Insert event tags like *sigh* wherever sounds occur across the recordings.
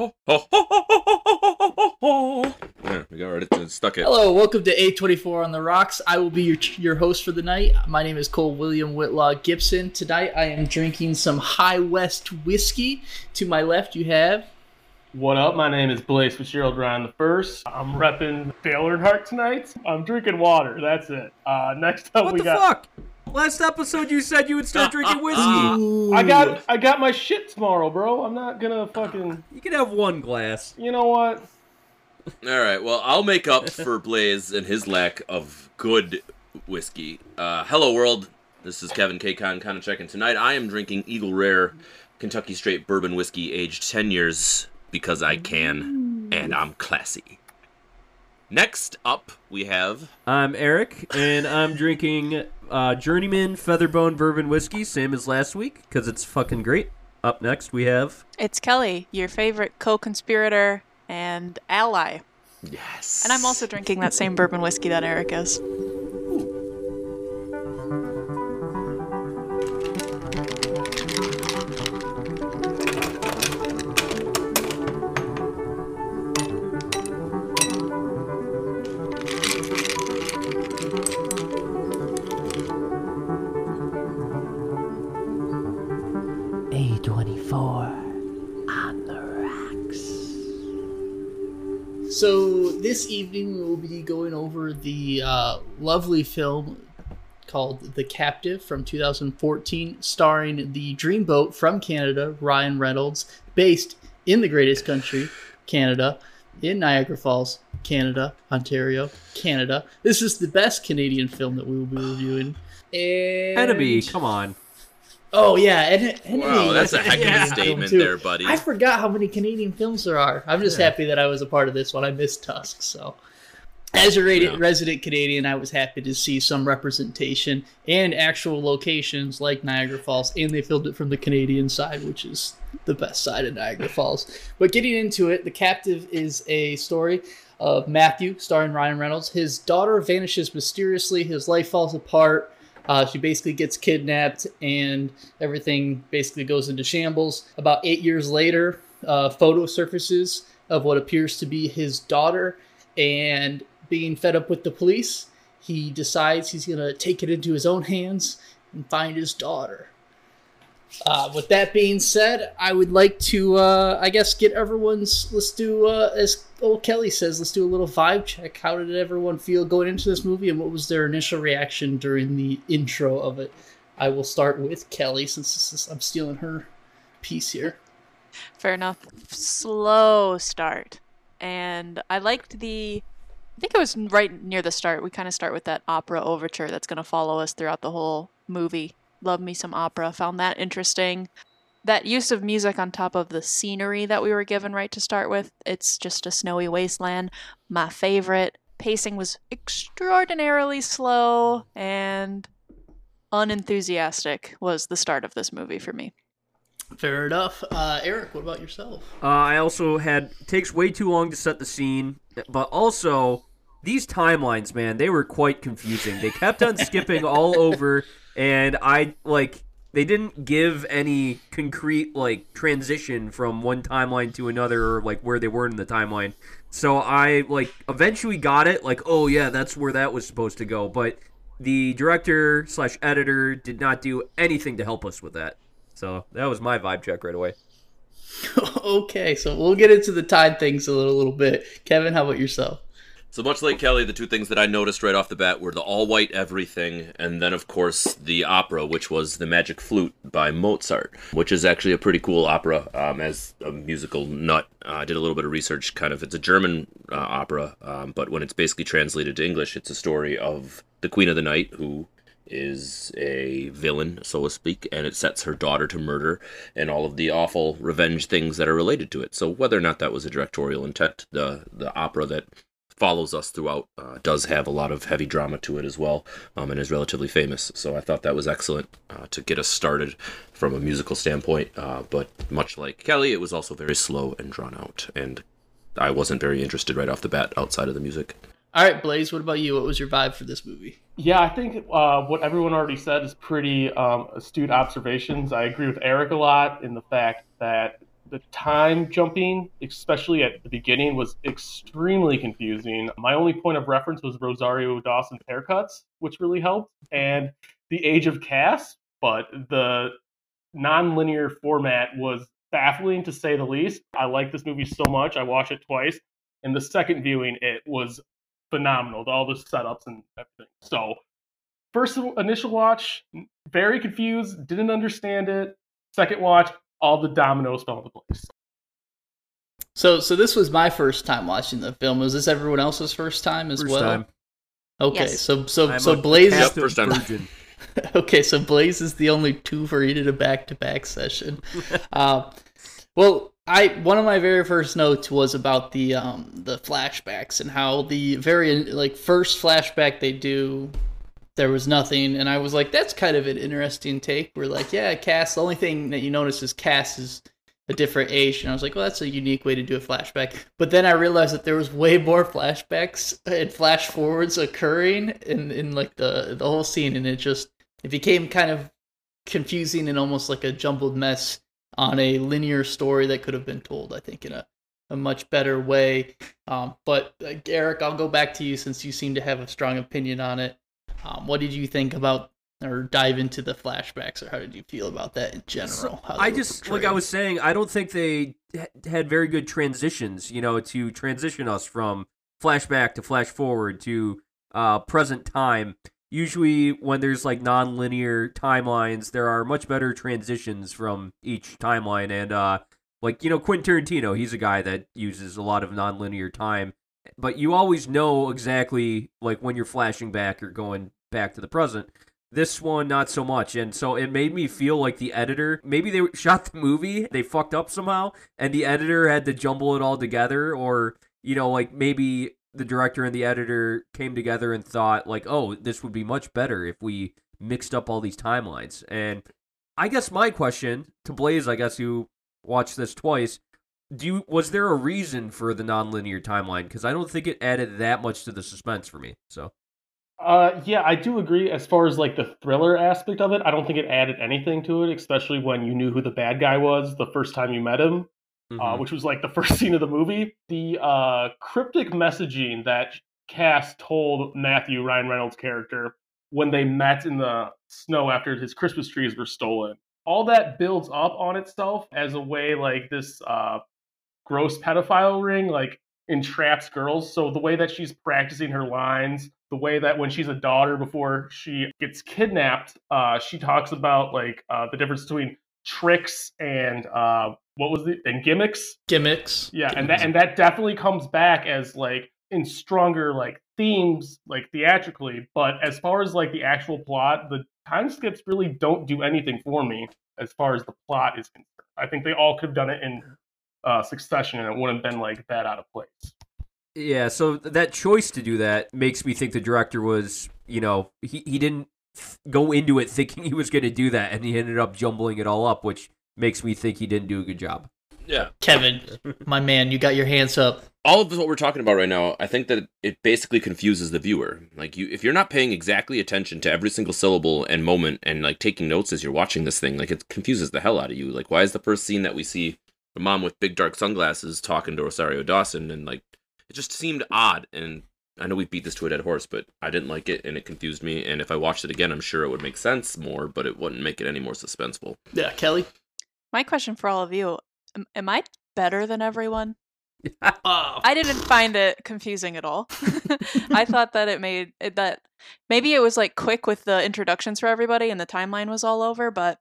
ho, ho, ho, ho, ho, ho, ho, ho. Yeah, we got right stuck it. Hello, welcome to A24 on the Rocks. I will be your, your host for the night. My name is Cole William Whitlaw Gibson. Tonight I am drinking some High West whiskey. To my left, you have. What up? My name is Blaze Fitzgerald Ryan the First. I'm repping Dale Earnhardt tonight. I'm drinking water. That's it. Uh, next up, What we the got. fuck? Last episode you said you would start *laughs* drinking whiskey. I got I got my shit tomorrow, bro. I'm not gonna fucking. You can have one glass. You know what? All right, well, I'll make up for Blaze and his lack of good whiskey. Uh, hello, world. This is Kevin K. Con Konachek, and tonight I am drinking Eagle Rare Kentucky Straight Bourbon Whiskey aged 10 years because I can, and I'm classy. Next up, we have. I'm Eric, and I'm drinking uh, Journeyman Featherbone Bourbon Whiskey, same as last week, because it's fucking great. Up next, we have. It's Kelly, your favorite co conspirator and ally. Yes. And I'm also drinking that same bourbon whiskey that Eric is. So, this evening we will be going over the uh, lovely film called The Captive from 2014, starring the dreamboat from Canada, Ryan Reynolds, based in the greatest country, Canada, in Niagara Falls, Canada, Ontario, Canada. This is the best Canadian film that we will be reviewing. And... Enemy, come on. Oh yeah, and, and Wow, that's a heck *laughs* of Yeah. a statement there, buddy. I forgot how many Canadian films there are. I'm just Yeah. happy that I was a part of this one. I missed Tusk, so as a radi- Yeah. resident Canadian, I was happy to see some representation and actual locations like Niagara Falls, and they filmed it from the Canadian side, which is the best side of Niagara Falls. But getting into it, The Captive is a story of Matthew, starring Ryan Reynolds. His daughter vanishes mysteriously. His life falls apart. Uh, she basically gets kidnapped, and everything basically goes into shambles. About eight years later, uh, photo surfaces of what appears to be his daughter, and being fed up with the police, he decides he's gonna take it into his own hands and find his daughter. Uh, with that being said, I would like to, uh, I guess, get everyone's. Let's do, uh, as old Kelly says, let's do a little vibe check. How did everyone feel going into this movie, and what was their initial reaction during the intro of it? I will start with Kelly, since is, I'm stealing her piece here. Fair enough. Slow start. And I liked the. I think it was right near the start. We kind of start with that opera overture that's going to follow us throughout the whole movie. Love me some opera. Found that interesting. That use of music on top of the scenery that we were given right to start with. It's just a snowy wasteland. My favorite. Pacing was extraordinarily slow and unenthusiastic was the start of this movie for me. Fair enough. Uh, Eric, what about yourself? Uh, I also had takes way too long to set the scene, but also these timelines, man, they were quite confusing. They kept on skipping all over, and I like they didn't give any concrete like transition from one timeline to another, or like where they were in the timeline. So I like eventually got it, like oh yeah, that's where that was supposed to go, but the director slash editor did not do anything to help us with that. So that was my vibe check right away. *laughs* okay, so we'll get into the time things a little, little bit. Kevin, how about yourself? So much like Kelly, the two things that I noticed right off the bat were the all white everything, and then of course the opera, which was the Magic Flute by Mozart, which is actually a pretty cool opera. Um, as a musical nut, uh, I did a little bit of research. Kind of, it's a German uh, opera, um, but when it's basically translated to English, it's a story of the Queen of the Night who is a villain, so to speak, and it sets her daughter to murder and all of the awful revenge things that are related to it. So whether or not that was a directorial intent, the the opera that follows us throughout uh, does have a lot of heavy drama to it as well um, and is relatively famous so i thought that was excellent uh, to get us started from a musical standpoint uh, but much like kelly it was also very slow and drawn out and i wasn't very interested right off the bat outside of the music All right, Blaze, what about you? What was your vibe for this movie? Yeah, I think uh, what everyone already said is pretty um, astute observations. I agree with Eric a lot in the fact that the time jumping, especially at the beginning, was extremely confusing. My only point of reference was Rosario Dawson's haircuts, which really helped, and the age of Cass, but the non-linear format was baffling to say the least. I like this movie so much. I watched it twice. In the second viewing, it was phenomenal. All the setups and everything. So, first initial watch, very confused, didn't understand it. Second watch, all the dominoes fell into place. So, so this was my first time watching the film. Was this everyone else's first time as First well? time. Okay, Yes. so so I'm so a Blaze. Yep, captive first time. *laughs* okay, so Blaze is the only two for he did a back to back session. *laughs* uh, well, I one of my very first notes was about the um the flashbacks and how the very like first flashback they do there was nothing and I was like that's kind of an interesting take. We're like, yeah, Cass, the only thing that you notice is Cass is a different age and I was like, well that's a unique way to do a flashback. But then I realized that there was way more flashbacks and flash forwards occurring in in like the the whole scene and it just it became kind of confusing and almost like a jumbled mess on a linear story that could have been told, I think, in a, a much better way. Um, but uh, Eric, I'll go back to you since you seem to have a strong opinion on it. Um, what did you think about or dive into the flashbacks, or how did you feel about that in general? I just like I was saying, I don't think they had very good transitions. You know, to transition us from flashback to flash forward to uh, present time. Usually, when there's like non-linear timelines, there are much better transitions from each timeline. And uh, like you know, Quentin Tarantino, he's a guy that uses a lot of non-linear time. But you always know exactly like when you're flashing back or going back to the present. This one, not so much. And so it made me feel like the editor, maybe they *laughs* shot the movie, they fucked up somehow, and the editor had to jumble it all together. Or, you know, like maybe the director and the editor came together and thought, like, oh, this would be much better if we mixed up all these timelines. And I guess my question to Blaze, I guess, who watched this twice, do you, was there a reason for the nonlinear timeline? Because I don't think it added that much to the suspense for me. So. Uh, yeah, I do agree. As far as like the thriller aspect of it, I don't think it added anything to it, especially when you knew who the bad guy was the first time you met him, uh, mhm. which was like the *laughs* first scene of the movie. The uh, cryptic messaging that Cass told Matthew Ryan Reynolds' character when they met in the snow after his Christmas trees were stolen. All that builds up on itself as a way like this uh, gross pedophile ring like entraps girls. So the way that she's practicing her lines, the way that when she's a daughter before she gets kidnapped, uh, she talks about like uh, the difference between tricks and uh, what was it and gimmicks. gimmicks. Yeah, and that and that definitely comes back as like in stronger like themes like theatrically. But as far as like the actual plot, the time skips really don't do anything for me as far as the plot is concerned. I think they all could have done it in uh, succession, and it wouldn't have been like that out of place. Yeah, so that choice to do that makes me think the director was, you know, he, he didn't go into it thinking *laughs* he was going to do that, and he ended up jumbling it all up, which makes me think he didn't do a good job. Yeah. Kevin, my man, you got your hands up. all of what we're talking about right now, I think that it basically confuses the viewer. Like you, if you're not paying exactly attention to every single syllable and moment, and like taking notes as you're watching this thing, like it confuses the hell out of you. Like, why is the first scene that we see a mom with big dark sunglasses talking to Rosario Dawson, and like it just seemed odd. And I know we beat this to a dead horse, but I didn't like it, and it confused me. And if I watched it again, I'm sure it would make sense more, but it wouldn't make it any more suspenseful. Yeah, Kelly. My question for all of you: am, am I better than everyone? *laughs* Oh, I didn't find it confusing at all. *laughs* I thought that it made it, that maybe it was like quick with the introductions for everybody and the timeline was all over, but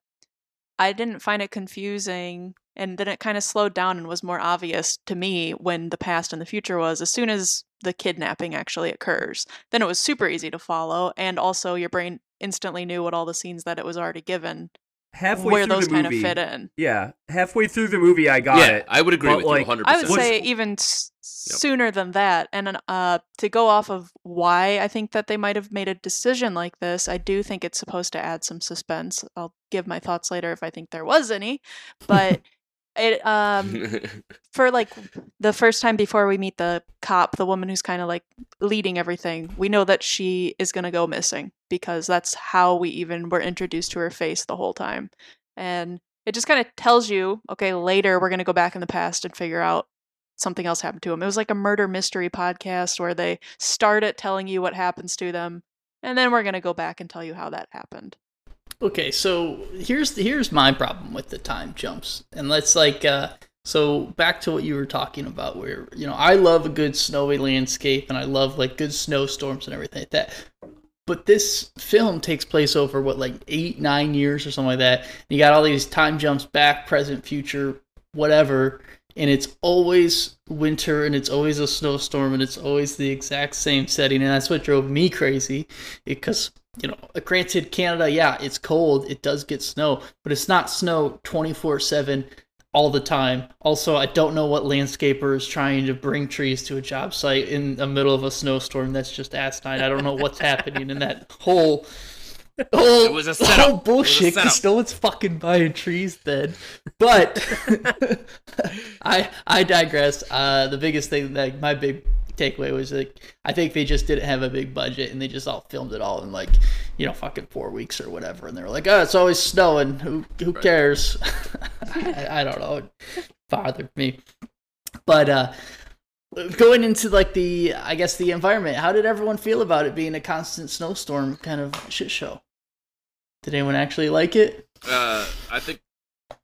I didn't find it confusing. And then it kind of slowed down and was more obvious to me when the past and the future was as soon as the kidnapping actually occurs. Then it was super easy to follow, and also your brain instantly knew what all the scenes that it was already given, Halfway where through those the kind of movie, fit in. yeah, halfway through the movie, I got yeah, it. I would agree But, with like, you 100. I would say even s- sooner than that. And uh, to go off of why I think that they might have made a decision like this, I do think it's supposed to add some suspense. I'll give my thoughts later if I think there was any. *laughs* But it um *laughs* for like the first time before we meet the cop, the woman who's kind of like leading everything, we know that she is going to go missing because that's how we even were introduced to her face the whole time. And it just kind of tells you, okay, later we're going to go back in the past and figure out something else happened to him. It was like a murder mystery podcast where they start at telling you what happens to them, and then we're going to go back and tell you how that happened. Okay, so here's here's my problem with the time jumps, and let's like uh, so back to what you were talking about, where you know I love a good snowy landscape, and I love like good snowstorms and everything like that. But this film takes place over what like eight nine years or something like that. You got all these time jumps back, present, future, whatever, and it's always winter and it's always a snowstorm and it's always the exact same setting and that's what drove me crazy because you know granted canada yeah it's cold it does get snow but it's not snow 24-7 all the time also i don't know what landscaper is trying to bring trees to a job site in the middle of a snowstorm that's just asinine i don't know what's happening in that whole whole, It was a whole setup. A bullshit because no one's fucking buying trees then but *laughs* I I digress. Uh, the biggest thing, like my big takeaway was like I think they just didn't have a big budget and they just all filmed it all in like you know fucking four weeks or whatever. And they were like, oh, it's always snowing. Who who cares? *laughs* I, I don't know. It bothered me. But uh, going into like the I guess the environment, how did everyone feel about it being a constant snowstorm kind of shit show? Did anyone actually like it? Uh, I think,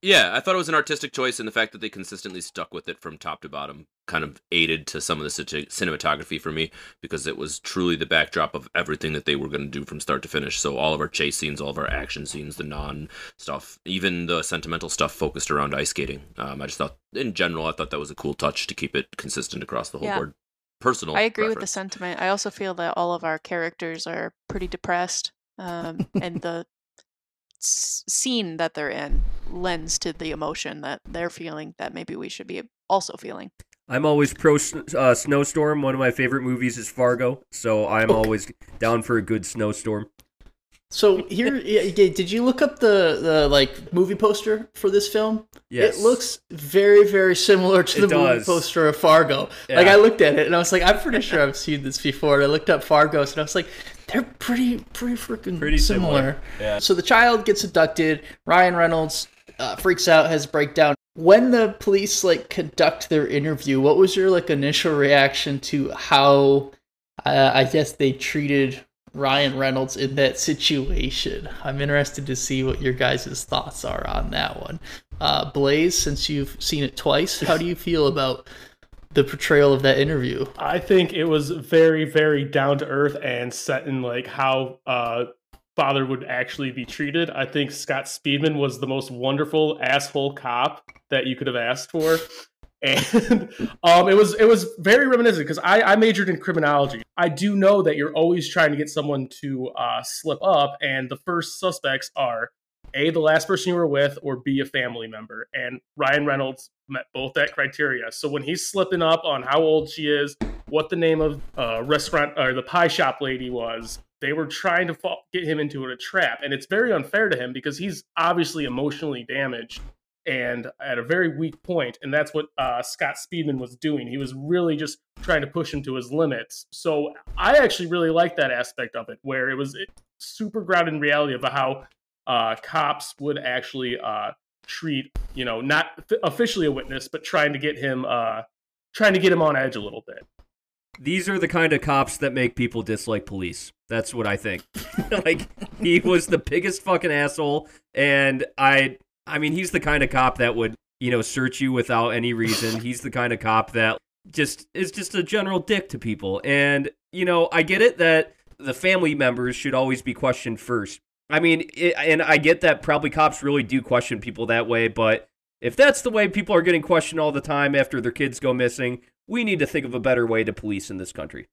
yeah, I thought it was an artistic choice, and the fact that they consistently stuck with it from top to bottom kind of aided to some of the cinematography for me because it was truly the backdrop of everything that they were going to do from start to finish. So all of our chase scenes, all of our action scenes, the non stuff, even the sentimental stuff focused around ice skating. Um, I just thought, in general, I thought that was a cool touch to keep it consistent across the whole Yeah. board. Personal. I agree with the sentiment. I also feel that all of our characters are pretty depressed, um, and the scene that they're in lends to the emotion that they're feeling that maybe we should be also feeling. I'm always pro uh, snowstorm. One of my favorite movies is Fargo, so I'm Okay. always down for a good snowstorm. So here, *laughs* yeah, yeah, did you look up the the like movie poster for this film? Yes. It looks very very similar to the movie poster of Fargo. Like I looked at it and I was like, I'm pretty sure I've seen this before. And I looked up Fargo and I was like, they're pretty pretty freaking Pretty similar. similar. Yeah. So the child gets abducted. Ryan Reynolds uh, freaks out, has a breakdown. When the police like conduct their interview, what was your like initial reaction to how uh, I guess they treated Ryan Reynolds in that situation? I'm interested to see what your guys' thoughts are on that one. Uh, Blaze, since you've seen it twice, how do you feel about the portrayal of that interview? I think it was very, very down to earth and set in like how uh father would actually be treated. I think Scott Speedman was the most wonderful asshole cop that you could have asked for. *laughs* And um, it was it was very reminiscent because I, I majored in criminology. I do know that you're always trying to get someone to uh, slip up, and the first suspects are a the last person you were with, or b a family member. And Ryan Reynolds met both that criteria. So when he's slipping up on how old she is, what the name of uh, restaurant or the pie shop lady was, they were trying to fall, get him into a trap, and it's very unfair to him because he's obviously emotionally damaged and at a very weak point, and that's what uh, Scott Speedman was doing. He was really just trying to push him to his limits. So I actually really like that aspect of it, where it was super grounded in reality about how uh, cops would actually uh, treat, you know, not officially a witness, but trying to get him, uh, trying to get him on edge a little bit. These are the kind of cops that make people dislike police. That's what I think. *laughs* like he was the biggest fucking asshole, and I, I mean, he's the kind of cop that would, you know, search you without any reason. *laughs* He's the kind of cop that just is just a general dick to people. And you know, I get it that the family members should always be questioned first. I mean, it, and I get that probably cops really do question people that way, but if that's the way people are getting questioned all the time after their kids go missing, we need to think of a better way to police in this country.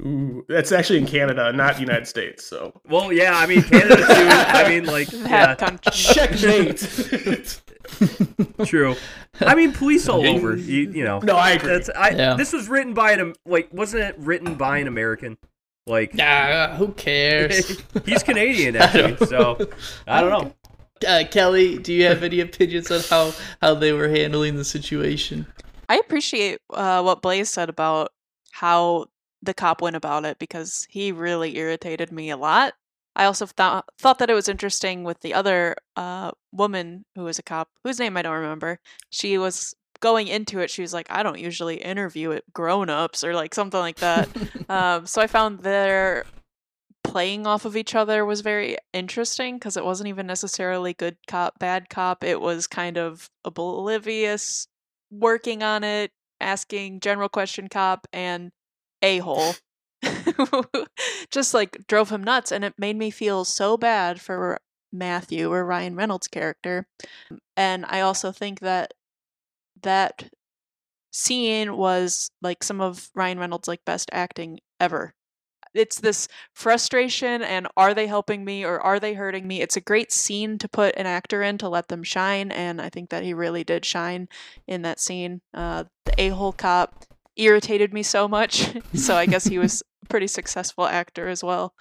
Ooh, that's actually in Canada, not the United States. So Well, yeah, I mean Canada too. I mean, *laughs* like, That yeah, checkmate. *laughs* *laughs* true. I mean, police all over. You, you know, no, I agree. that's I. Yeah. This was written by an like, wasn't it written by an American? Like, Nah, who cares? *laughs* he's Canadian *laughs* actually, so I don't know. uh, Kelly, do you have any opinions on how how they were handling the situation? I appreciate uh, what Blaze said about how the cop went about it because he really irritated me a lot. I also thought thought that it was interesting with the other uh, woman who was a cop, whose name I don't remember. She was going into it. She was like, "I don't usually interview it grown ups or like something like that." *laughs* um, so I found their playing off of each other was very interesting because it wasn't even necessarily good cop, bad cop. It was kind of oblivious, working on it, asking general question cop, and a hole. *laughs* *laughs* just like drove him nuts and it made me feel so bad for Matthew or Ryan Reynolds' character. And I also think that that scene was like some of Ryan Reynolds' like best acting ever. It's this frustration and are they helping me or are they hurting me? It's a great scene to put an actor in to let them shine, and I think that he really did shine in that scene. Uh, the a hole cop irritated me so much, *laughs* so I guess he *laughs* was a pretty successful actor as well.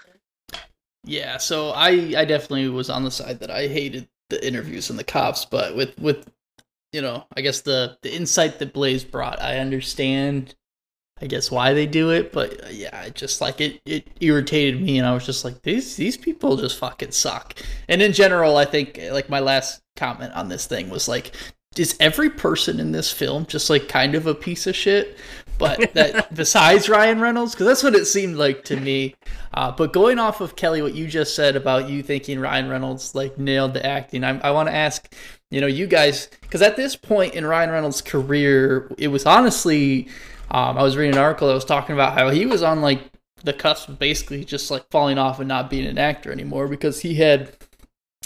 Yeah, so I I definitely was on the side that I hated the interviews and the cops, but with with you know, I guess the the insight that Blaze brought, I understand I guess why they do it, but uh, yeah, it just like it it irritated me and I was just like these these people just fucking suck. And in general, I think like my last comment on this thing was like is every person in this film just like kind of a piece of shit? But that *laughs* besides Ryan Reynolds, because that's what it seemed like to me. Uh, but going off of Kelly, what you just said about you thinking Ryan Reynolds like nailed the acting, I, I want to ask, you know, you guys, because at this point in Ryan Reynolds' career, it was honestly, um, I was reading an article that was talking about how he was on like the cusp of basically just like falling off and not being an actor anymore because he had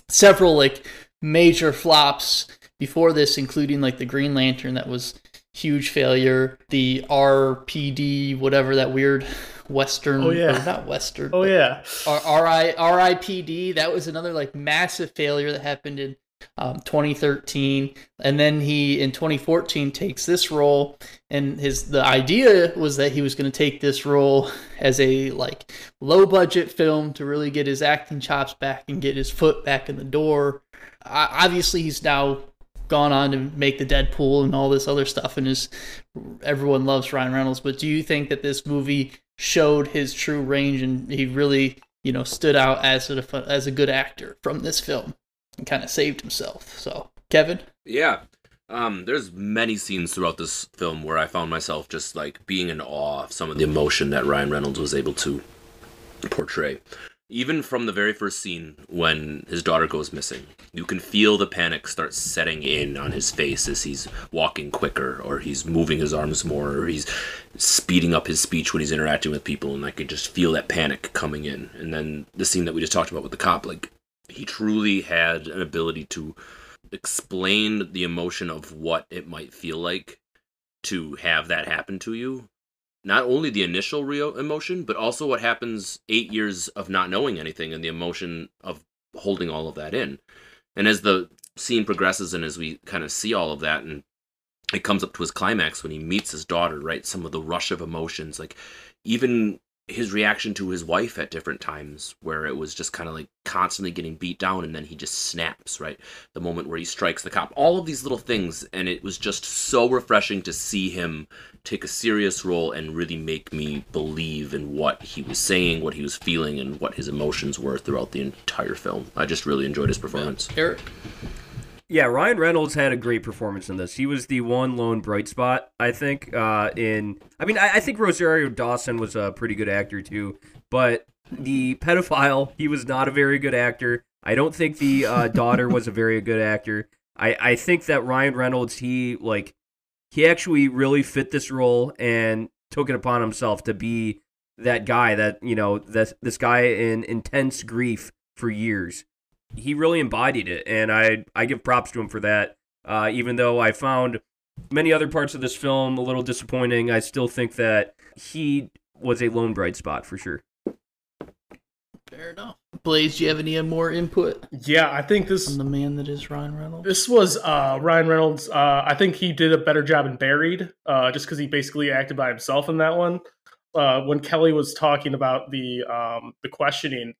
several like major flops before this, including like the Green Lantern that was huge failure, the RPD whatever that weird Western, Oh, yeah. or not Western, Oh yeah, RI RIPD. That was another like massive failure that happened in um, 2013, and then he in 2014 takes this role, and his the idea was that he was going to take this role as a like low budget film to really get his acting chops back and get his foot back in the door. Uh, obviously, he's now gone on to make the Deadpool and all this other stuff, and is everyone loves Ryan Reynolds. But do you think that this movie showed his true range and he really, you know, stood out as a as a good actor from this film and kind of saved himself? So, Kevin, Yeah. Um, there's many scenes throughout this film where I found myself just like being in awe of some of the emotion that Ryan Reynolds was able to portray. Even from the very first scene when his daughter goes missing, you can feel the panic start setting in on his face as he's walking quicker, or he's moving his arms more, or he's speeding up his speech when he's interacting with people, and I could just feel that panic coming in. And then the scene that we just talked about with the cop, like he truly had an ability to explain the emotion of what it might feel like to have that happen to you not only the initial real emotion but also what happens eight years of not knowing anything and the emotion of holding all of that in. And as the scene progresses and as we kind of see all of that and it comes up to his climax when he meets his daughter right? Some of the rush of emotions like even his reaction to his wife at different times where it was just kind of like constantly getting beat down and then he just snaps right? The moment where he strikes the cop. All of these little things and it was just so refreshing to see him take a serious role and really make me believe in what he was saying what he was feeling and what his emotions were throughout the entire film. I just really enjoyed his performance. Eric. Yeah, Ryan Reynolds had a great performance in this. He was the one lone bright spot, I think. Uh, in, I mean, I, I think Rosario Dawson was a pretty good actor too, but the pedophile, he was not a very good actor. I don't think the uh, *laughs* daughter was a very good actor. I, I think that Ryan Reynolds, he like, he actually really fit this role and took it upon himself to be that guy that you know that this guy in intense grief for years he really embodied it, and I I give props to him for that. Uh, even though I found many other parts of this film a little disappointing, I still think that he was a lone bright spot for sure. Fair enough. Blaze, do you have any more input yeah. I think this is the man that is Ryan Reynolds? This was uh, Ryan Reynolds. Uh, I think he did a better job in Buried, uh, just because he basically acted by himself in that one. Uh, when Kelly was talking about the um, the questioning,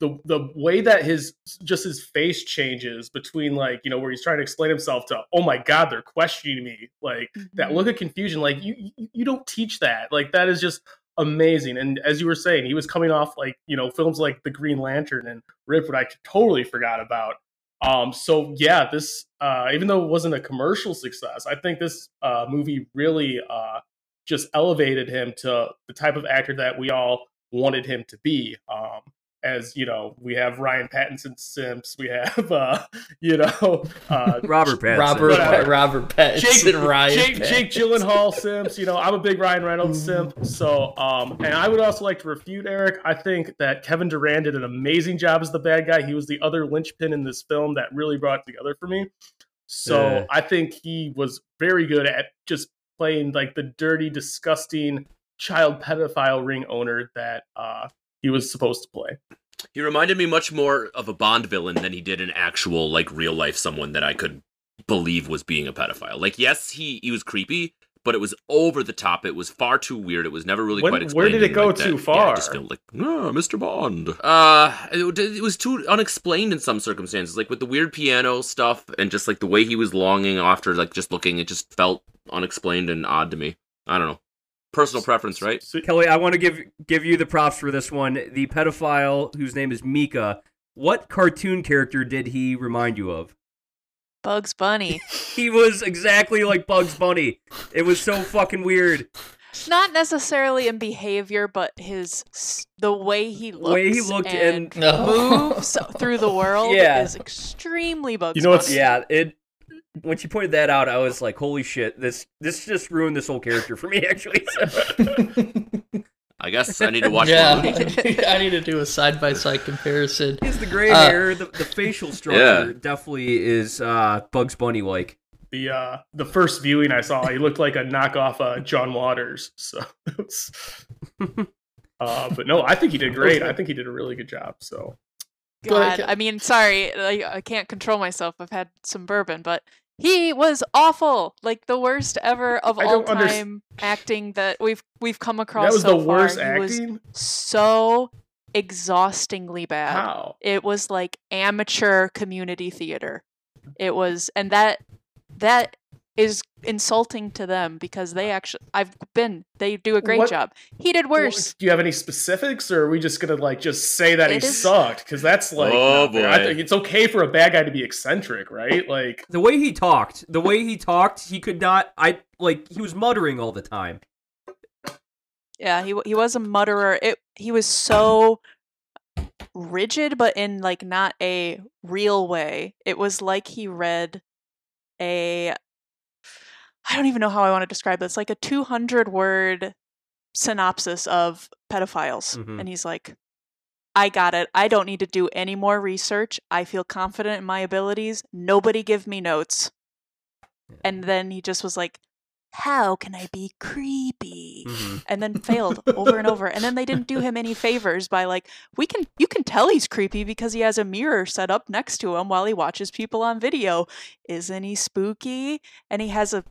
the the way that his just his face changes between like you know where he's trying to explain himself to oh my god they're questioning me like that look of confusion like you you, you don't teach that like that is just amazing. And as you were saying, he was coming off like you know films like The Green Lantern and Rip, what I totally forgot about. Um, so yeah, this uh, even though it wasn't a commercial success, I think this uh, movie really uh, just elevated him to the type of actor that we all wanted him to be. Um, as you know, we have Ryan Pattinson Simps, we have uh, *laughs* you know uh, *laughs* Robert Pattinson. Robert Whatever. *laughs* Robert Pattinson, Jake, Ryan Jake, Pattinson. Jake Gyllenhaal simps. You know, I'm a big Ryan Reynolds simp. So, um, and I would also like to refute Eric. I think that Kevin Durand did an amazing job as the bad guy. He was the other linchpin in this film that really brought it together for me. So Yeah. I think he was very good at just playing like the dirty, disgusting child pedophile ring owner that uh, he was supposed to play. He reminded me much more of a Bond villain than he did an actual like real life someone that I could believe was being a pedophile. Like yes, he he was creepy, but it was over the top. It was far too weird. It was never really When- quite explained. where did it go like that- too Yeah, far? it just felt like oh, Mr. Bond. Uh, it, it was too unexplained in some circumstances. Like with the weird piano stuff and just like the way he was longing after like just looking, it just felt unexplained and odd to me. I don't know. Personal preference, right? So- Kelly, I want to give give you the props for this one. The pedophile whose name is Mika. What cartoon character did he remind you of? Bugs Bunny. *laughs* He was exactly like Bugs Bunny. It was so fucking weird. Not necessarily in behavior, but his the way he looks, way he looked and and No. moves *laughs* through the world Yeah. is extremely Bugs You know what's- Bunny. yeah, it. When she pointed that out, I was like, "Holy shit! This this just ruined this whole character for me." Actually, *laughs* I guess I need to watch yeah, more. *laughs* *laughs* I need to do a side by side comparison. It's the gray Uh, hair, the, the facial structure Yeah. definitely is uh, Bugs Bunny like. the uh the first viewing I saw, he looked like a knockoff uh, John Waters. So, uh, but no, I think he did great. I think he did a really good job. So, God, I mean, sorry, like, I can't control myself. I've had some bourbon, but he was awful, like the worst ever of I all time acting that we've we've come across. that was so the worst far. He was acting. so exhaustingly bad. How? It was like amateur community theater. It was, and that that is insulting to them because they uh, actually, I've been, they do a great What- job. He did worse. Do you have any specifics, or are we just gonna like just say that he It is- sucked? Because that's like, Oh, not fair. I think it's okay for a bad guy to be eccentric, right? Like, The way he talked, the way he talked, he could not. I like he was muttering all the time. Yeah, he he was a mutterer. It he was so rigid, but in like not a real way. It was like he read a I don't even know how I want to describe this, like a 200 word synopsis of pedophiles. Mhm. And he's like, I got it. I don't need to do any more research. I feel confident in my abilities. Nobody give me notes. And then he just was like, How can I be creepy? Mhm. and then *laughs* failed over and over. And then they didn't do him any favors by like, we can you can tell he's creepy because he has a mirror set up next to him while he watches people on video. Isn't he spooky? And he has a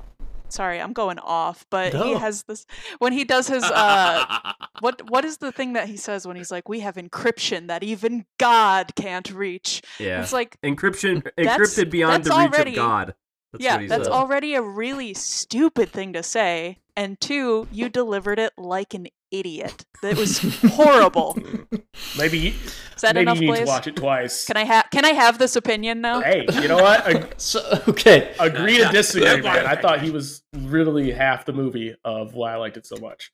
sorry, I'm going off, but he has this when he does his uh *laughs* what what is the thing that he says when he's like, We have encryption that even God can't reach? Yeah, It's like encryption encrypted beyond the reach already- of God. That's yeah, that's said. already a really stupid thing to say. And two, you delivered it like an idiot. That was horrible. *laughs* maybe Is that maybe enough, you need Blaze? to watch it twice. Can I have Can I have this opinion now? Hey, you know what? Ag- *laughs* So okay, agree to disagree, man. I thought he was really half the movie of why I liked it so much.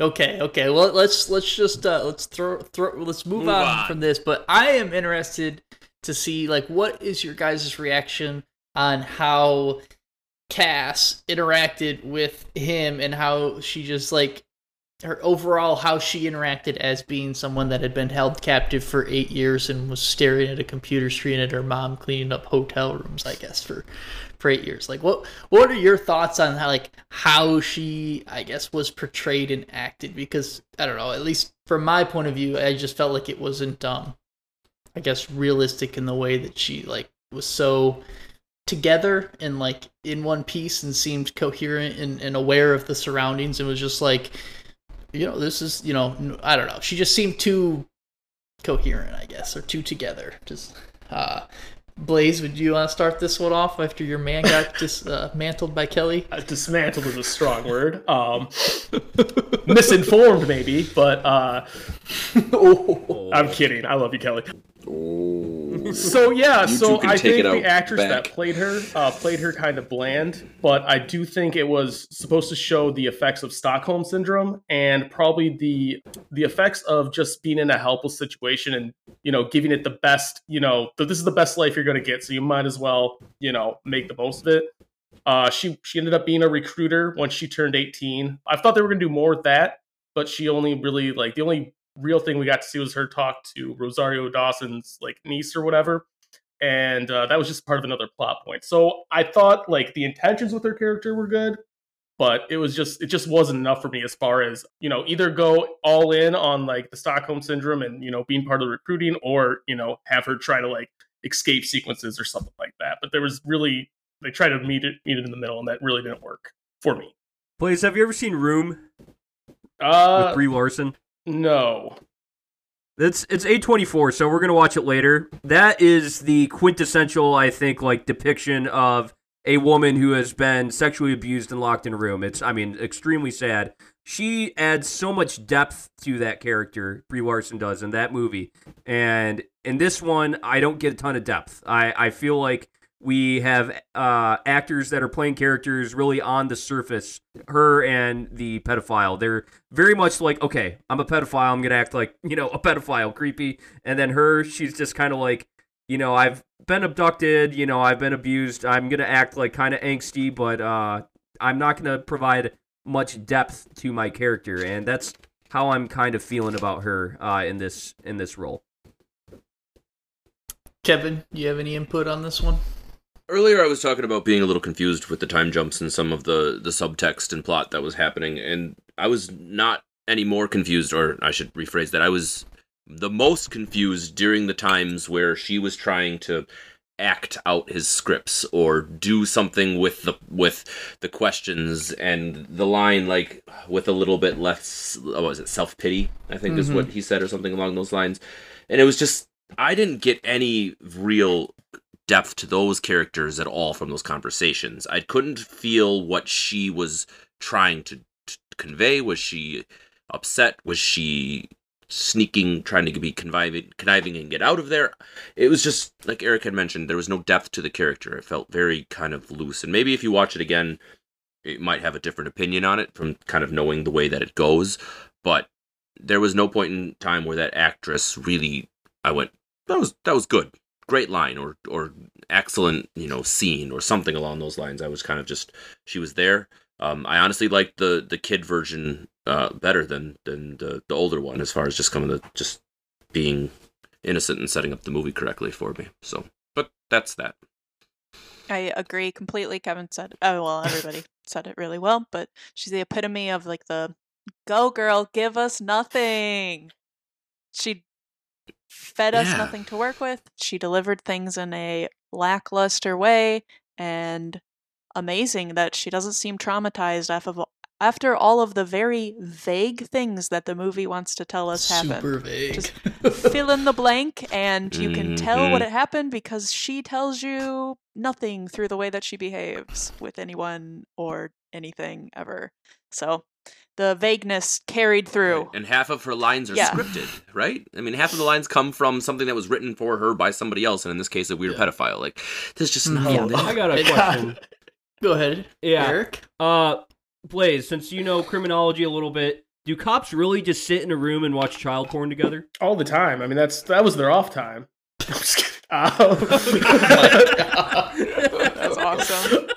Okay, okay. Well, let's let's just uh, let's throw throw let's move, Move on, on. from this. But I am interested to see like what is your guys' reaction on how Cass interacted with him and how she just like her overall how she interacted as being someone that had been held captive for eight years and was staring at a computer screen at her mom cleaning up hotel rooms, I guess for for eight years. Like, what what are your thoughts on how like how she, I guess, was portrayed and acted? Because I don't know. At least from my point of view, I just felt like it wasn't, um, I guess, realistic in the way that she like was so together and like in one piece and seemed coherent and, and aware of the surroundings and was just like you know this is you know I don't know she just seemed too coherent i guess or too together just uh Blaze, would you want to start this one off after your man got *laughs* dismantled by Kelly? Uh, dismantled is a strong word. Um, *laughs* misinformed, maybe, but uh, *laughs* oh. I'm kidding. I love you, Kelly. Oh. So yeah, You so I think the actress back. that played her uh, played her kind of bland, but I do think it was supposed to show the effects of Stockholm syndrome and probably the the effects of just being in a helpless situation and you know giving it the best. You know, this is the best life you're going to get, so you might as well you know make the most of it. Uh, she she ended up being a recruiter once she turned 18. I thought they were going to do more with that, but she only really like the only real thing we got to see was her talk to Rosario Dawson's like niece or whatever, and uh, that was just part of another plot point. So I thought like the intentions with her character were good, but it was just it just wasn't enough for me as far as you know either go all in on like the Stockholm syndrome and you know being part of the recruiting, or you know have her try to like escape sequences or something like that. But there was really they tried to meet it meet it in the middle, and that really didn't work for me. Please, have you ever seen Room Uh, with Brie Larson? No. It's it's eight twenty four, so we're gonna watch it later. That is the quintessential, I think, like depiction of a woman who has been sexually abused and locked in a room. It's, I mean, extremely sad. She adds so much depth to that character, Brie Larson does in that movie, and in this one, I don't get a ton of depth. I I feel like we have uh, actors that are playing characters really on the surface. Her and the pedophile, they're very much like, okay, I'm a pedophile. I'm gonna act like you know *laughs* a pedophile, creepy. And then her, she's just kind of like, you know, I've been abducted. You know, I've been abused. I'm gonna act like kind of angsty, but uh, I'm not gonna provide much depth to my character, and that's how I'm kind of feeling about her uh, in this in this role. Kevin, do you have any input on this one? Earlier, I was talking about being a little confused with the time jumps and some of the the subtext and plot that was happening, and I was not any more confused, or I should rephrase that. I was the most confused during the times where she was trying to act out his scripts or do something with the with the questions and the line like with a little bit less what was it self pity I think is Mhm. what he said or something along those lines and it was just I didn't get any real depth to those characters at all from those conversations. I couldn't feel what she was trying to, to convey. Was she upset? Was she sneaking, trying to be conniving, conniving and get out of there? It was just like Eric had mentioned. There was no depth to the character. It felt very kind of loose. And maybe if you watch it again, it might have a different opinion on it from kind of knowing the way that it goes. But there was no point in time where that actress really. I went. That was that was good great line or or excellent you know scene or something along those lines i was kind of just she was there um i honestly liked the the kid version uh better than than the the older one as far as just coming to just being innocent and setting up the movie correctly for me so but that's that I agree completely. Kevin said, oh, well, everybody said it really well, but she's the epitome of like the go girl, give us nothing. She fed us Yeah. nothing to work with. She delivered things in a lackluster way, and amazing that she doesn't seem traumatized after, after all of the very vague things that the movie wants to tell us happened Super vague. Just fill in the blank and you can tell what Mhm. it happened because she tells you nothing through the way that she behaves with anyone or anything ever. So the vagueness carried through. Right. and half of her lines are Yeah. scripted right i mean half of the lines come from something that was written for her by somebody else and in this case a weird Yeah. pedophile like there's just nothing Yeah. I got a *laughs* question. *laughs* Go ahead, Yeah. Eric. Uh, Blaze, since you know criminology a little bit, do cops really just sit in a room and watch child porn together? all the time. I mean, that's that was their off time. *laughs* I'm just kidding. That's awesome.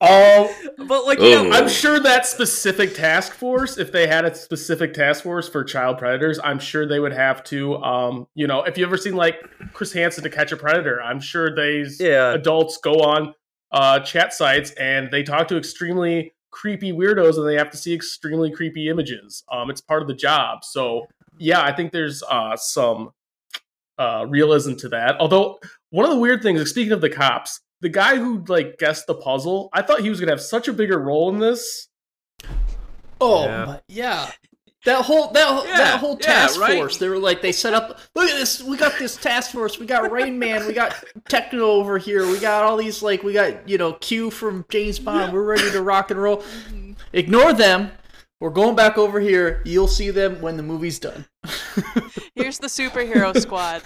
Um, But like, you know, Oh. I'm sure that specific task force, if they had a specific task force for child predators, I'm sure they would have to. Um, you know, if you ever seen like Chris Hansen to Catch a Predator, I'm sure these Yeah. adults go on uh, chat sites and they talk to extremely creepy weirdos, and they have to see extremely creepy images. Um, it's part of the job. So yeah, I think there's uh, some uh, realism to that. Although one of the weird things, speaking of the cops, the guy who like guessed the puzzle, I thought he was gonna have such a bigger role in this. Oh, Yeah. my, yeah. That whole that whole- Yeah, that whole yeah, task right. force. They were like they set up. Look at this. We got this task force. We got Rain Man. We got Techno over here. We got all these like we got you know Q from James Bond. We're ready to rock and roll. Ignore them. We're going back over here. You'll see them when the movie's done. *laughs* Here's the superhero squad.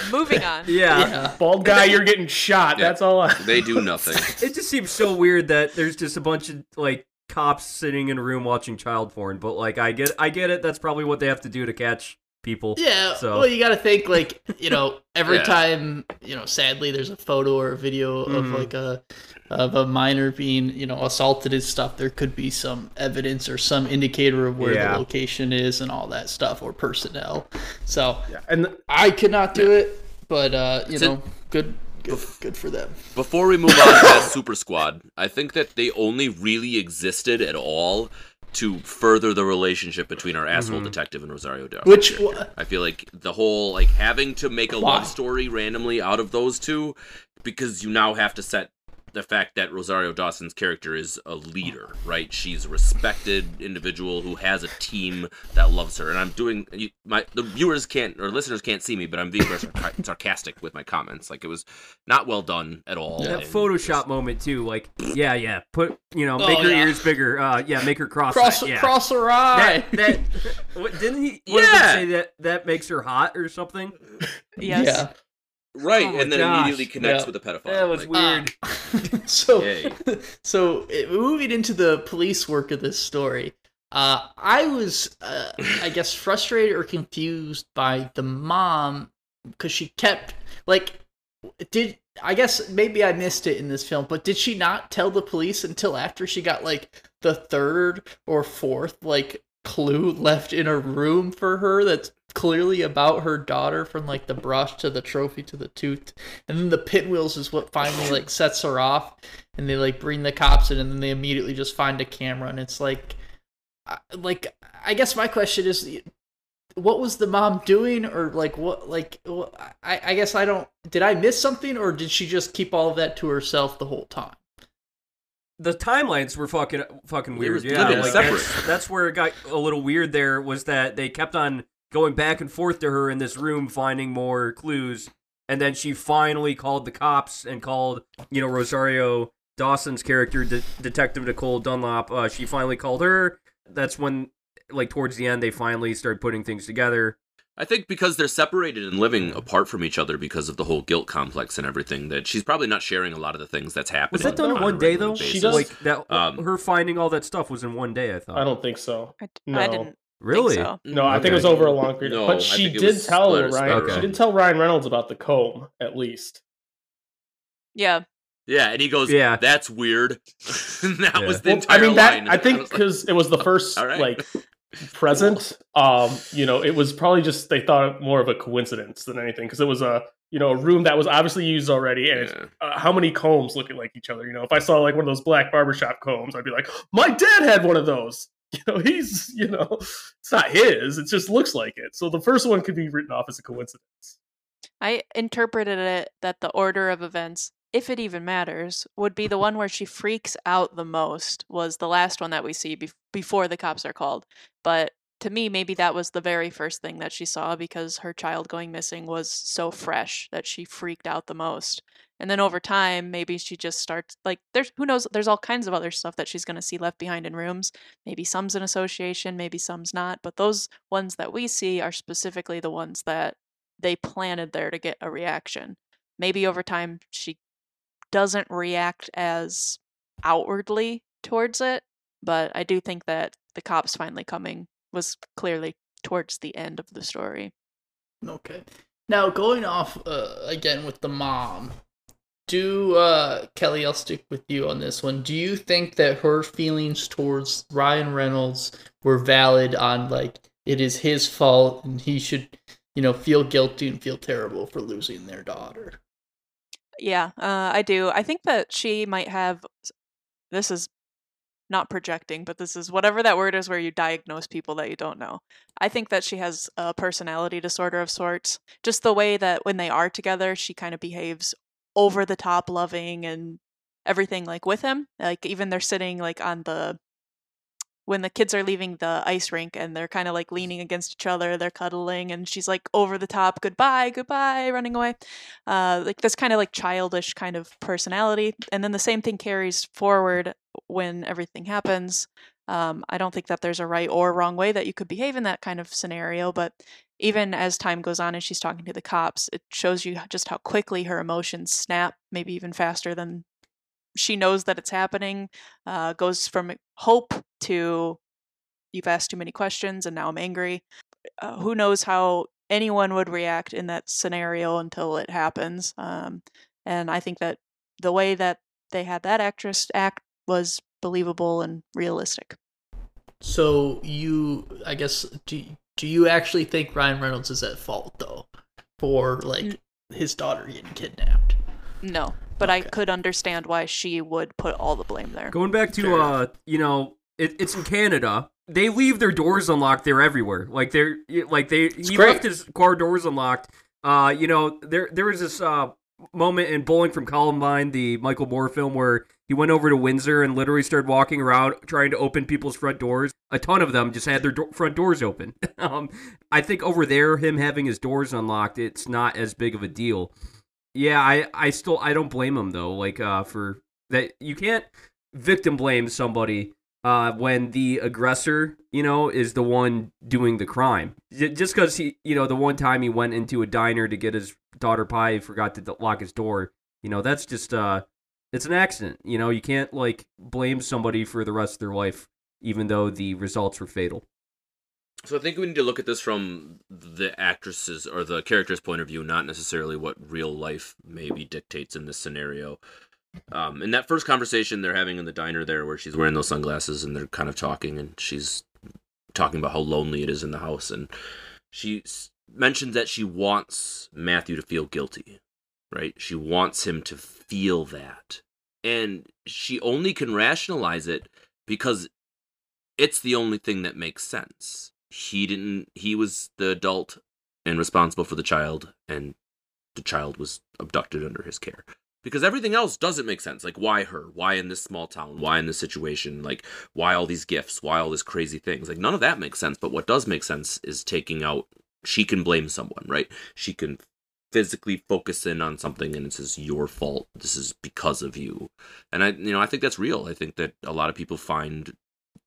*laughs* Moving on. Yeah. Yeah. Bald guy, you're getting shot. Yeah. That's all. I... They do nothing. *laughs* It just seems so weird that there's just a bunch of like cops sitting in a room watching child porn. But like, I get, I get it. That's probably what they have to do to catch people. Yeah, So- well, you got to think like you know every Yeah. time you know. Sadly, there's a photo or a video of Mhm. like a of a minor being you know assaulted and stuff. There could be some evidence or some indicator of where Yeah. the location is and all that stuff or personnel. So Yeah. And I could not do it, but uh, you It's a- know, good, good, good for them. Before we move on past Super Squad, I think that they only really existed at all to further the relationship between our asshole Mhm. detective and Rosario Dawson. Which I feel like the whole like having to make a Why? love story randomly out of those two because you now have to set the fact that Rosario Dawson's character is a leader, right? She's a respected individual who has a team that loves her. And I'm doing you, my the viewers can't or listeners can't see me, but I'm being very *laughs* sarcastic with my comments. Like it was not well done at all. That and Photoshop moment too. Like, yeah, yeah. Put you know, make Oh, her yeah. ears bigger. Uh, yeah, make her cross. cross yeah. cross her eye. That, that *laughs* what, didn't he? What did he Yeah. say that that makes her hot or something? Yes. Yeah. Right, Oh and then gosh. immediately connects Yeah. with the pedophile. That was Like, weird. Uh, *laughs* so, Yay. *laughs* so moving into the police work of this story, uh, I was, uh, I guess, *laughs* frustrated or confused by the mom because she kept like, did I guess maybe I missed it in this film, but did she not tell the police until after she got like the third or fourth like clue left in a room for her that's clearly about her daughter from like the brush to the trophy to the tooth. And then the pinwheels is what finally like sets her off. And they like bring the cops in and then they immediately just find a camera. And it's like like i guess my question is what was the mom doing? Or like what like i i guess i don't did i miss something? Or did she just keep all of that to herself the whole time the timelines were fucking fucking weird. Yeah, like that's, that's where it got a little weird. There was that they kept on going back and forth to her in this room, finding more clues, and then she finally called the cops and called you know Rosario Dawson's character, De- Detective Nicole Dunlop. Uh, she finally called her. That's when, like towards the end, they finally started putting things together. I think because they're separated and living apart from each other because of the whole guilt complex and everything, that she's probably not sharing a lot of the things that's happening. Was that done in on one day though? basis. She does- Like that, Um, her finding all that stuff was in one day. I thought. I don't think so. I, d- No. I didn't really. so. No, I think it was over a long period. No, I but she did tell split or Ryan. split. She did tell Ryan Reynolds about the comb, at least. Yeah. Yeah, and he goes, Yeah. that's weird. *laughs* that Yeah. was the Well, entire I mean that line. *laughs* I think was like, because it was the first All right. like present. Um, you know, it was probably just they thought it more of a coincidence than anything because it was a you know a room that was obviously used already, and it's yeah. uh, how many combs looking like each other. You know, if I saw like one of those black barbershop combs, I'd be like, my dad had one of those. *laughs* You know, he's you know, it's not his. It just looks like it. So the first one could be written off as a coincidence. I interpreted it that the order of events, if it even matters, would be the one where she freaks out the most, was the last one that we see bef- before the cops are called. But to me, maybe that was the very first thing that she saw because her child going missing was so fresh that she freaked out the most. And then over time, maybe she just starts like there's who knows, there's all kinds of other stuff that she's gonna see left behind in rooms. Maybe some's an association, maybe some's not. But those ones that we see are specifically the ones that they planted there to get a reaction. Maybe over time she doesn't react as outwardly towards it, but I do think that the cops finally coming was clearly towards the end of the story. Okay. Now going off uh, again with the mom. Do uh Kelly, I'll stick with you on this one. Do you think that her feelings towards Ryan Reynolds were valid on like it is his fault and he should, you know, feel guilty and feel terrible for losing their daughter? Yeah, uh, I do. I think that she might have. This is not projecting, but this is whatever that word is where you diagnose people that you don't know. I think that she has a personality disorder of sorts. Just the way that when they are together, she kind of behaves over the top, loving and everything like with him. Like even they're sitting like on the when the kids are leaving the ice rink and they're kind of like leaning against each other, they're cuddling, and she's like over the top, goodbye, goodbye, running away. Uh, like this kind of like childish kind of personality. And then the same thing carries forward when everything happens. Um, I don't think that there's a right or wrong way that you could behave in that kind of scenario, but even as time goes on and she's talking to the cops, it shows you just how quickly her emotions snap, maybe even faster than she knows that it's happening. Uh, goes from hope to you've asked too many questions and now I'm angry. Uh, who knows how anyone would react in that scenario until it happens. Um, and I think that the way that they had that actress act was believable and realistic. So you, I guess, do do you actually think Ryan Reynolds is at fault though for like his daughter getting kidnapped? No, but I could understand why she would put all the blame there. Going back Fair to enough. uh, you know, it, it's in Canada. They leave their doors unlocked. They're everywhere. Like they're like they he great. left his car doors unlocked. Uh, you know, there there was this uh moment in Bowling from Columbine, the Michael Moore film, where he went over to Windsor and literally started walking around trying to open people's front doors. A ton of them just had their do- front doors open. *laughs* um, I think over there, him having his doors unlocked, it's not as big of a deal. Yeah, I I still I don't blame him though. Like uh for that you can't victim blame somebody uh when the aggressor, you know, is the one doing the crime. Just cuz he, you know, the one time he went into a diner to get his daughter pie, he forgot to lock his door. You know, that's just uh it's an accident. You know, you can't like blame somebody for the rest of their life even though the results were fatal. So I think we need to look at this from the actresses or the character's point of view, not necessarily what real life maybe dictates in this scenario. Um, in that first conversation they're having in the diner there, where she's wearing those sunglasses and they're kind of talking, and she's talking about how lonely it is in the house, and she mentions that she wants Matthew to feel guilty, right? She wants him to feel that, and she only can rationalize it because it's the only thing that makes sense. He didn't he was the adult and responsible for the child and the child was abducted under his care. Because everything else doesn't make sense. Like why her? Why in this small town? Why in this situation? Like why all these gifts? Why all these crazy things? Like none of that makes sense, but what does make sense is taking out she can blame someone, right? She can physically focus in on something and it says your fault. This is because of you. And I you know, I think that's real. I think that a lot of people find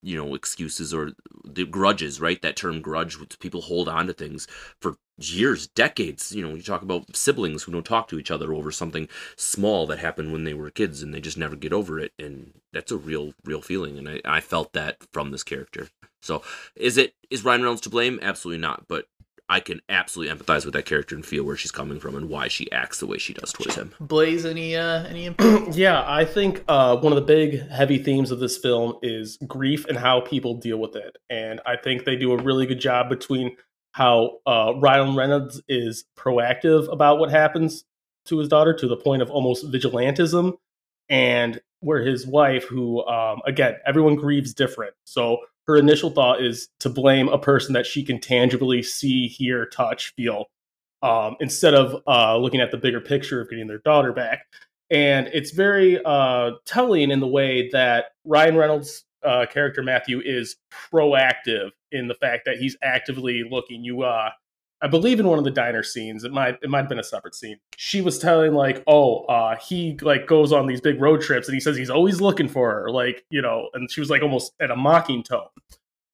you know excuses or the grudges right? That term grudge people hold on to things for years decades. You know you talk about siblings who don't talk to each other over something small that happened when they were kids and they just never get over it and that's a real real feeling and i, I felt that from this character. So is it is ryan reynolds to blame? Absolutely not but i can absolutely empathize with that character and feel where she's coming from and why she acts the way she does towards him Blaze, any uh, any input? *clears throat* yeah, I think uh, one of the big heavy themes of this film is grief and how people deal with it. And I think they do a really good job between how uh, Ryan Reynolds is proactive about what happens to his daughter to the point of almost vigilantism, and where his wife, who, um, again, everyone grieves different. So her initial thought is to blame a person that she can tangibly see, hear, touch, feel, um, instead of uh, looking at the bigger picture of getting their daughter back and it's very uh, telling in the way that Ryan Reynolds' uh, character Matthew is proactive in the fact that he's actively looking. You, uh, I believe, in one of the diner scenes, it might it might have been a separate scene. She was telling like, oh, uh, he like goes on these big road trips, and he says he's always looking for her, like you know, and she was like almost at a mocking tone.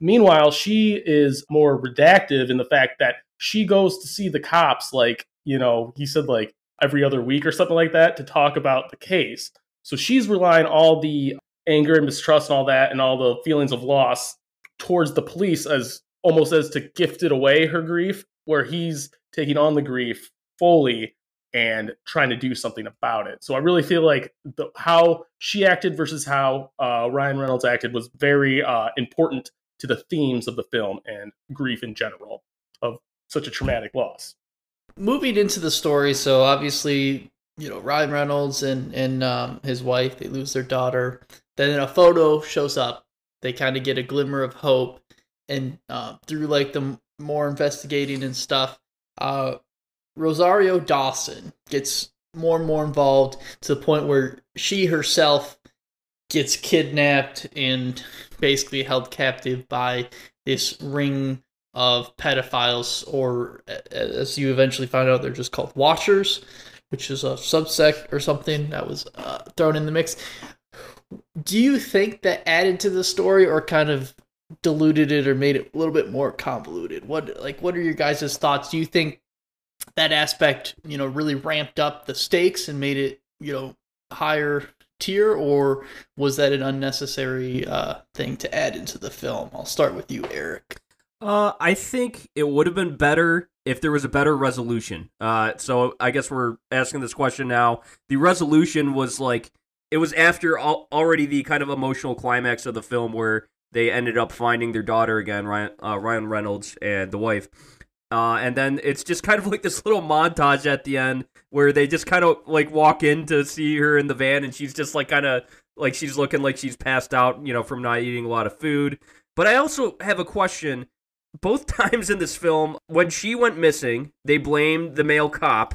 Meanwhile, she is more redactive in the fact that she goes to see the cops, like you know, he said like every other week or something like that to talk about the case. So she's relying all the anger and mistrust and all that and all the feelings of loss towards the police as almost as to gift it away her grief, where he's taking on the grief fully and trying to do something about it. So I really feel like the, how she acted versus how uh, Ryan Reynolds acted was very uh, important to the themes of the film and grief in general of such a traumatic loss. moving into the story, so obviously, you know, Ryan Reynolds and and um, his wife they lose their daughter. Then a photo shows up. They kind of get a glimmer of hope, and uh, through like the more investigating and stuff, uh, Rosario Dawson gets more and more involved to the point where she herself gets kidnapped and basically held captive by this ring of pedophiles, or as you eventually find out, they're just called Watchers, which is a subsect or something that was uh, thrown in the mix. Do you think that added to the story, or kind of diluted it, or made it a little bit more convoluted? What like what are your guys' thoughts? Do you think that aspect, you know, really ramped up the stakes and made it, you know, higher tier, or was that an unnecessary uh, thing to add into the film? I'll start with you, Eric. Uh, I think it would have been better if there was a better resolution. Uh, so I guess we're asking this question now. The resolution was like it was after al- already the kind of emotional climax of the film where they ended up finding their daughter again, Ryan, uh, Ryan Reynolds and the wife. Uh, and then it's just kind of like this little montage at the end where they just kind of like walk in to see her in the van, and she's just like kind of like she's looking like she's passed out, you know, from not eating a lot of food. But I also have a question. Both *laughs* times in this film, when she went missing, they blamed the male cop,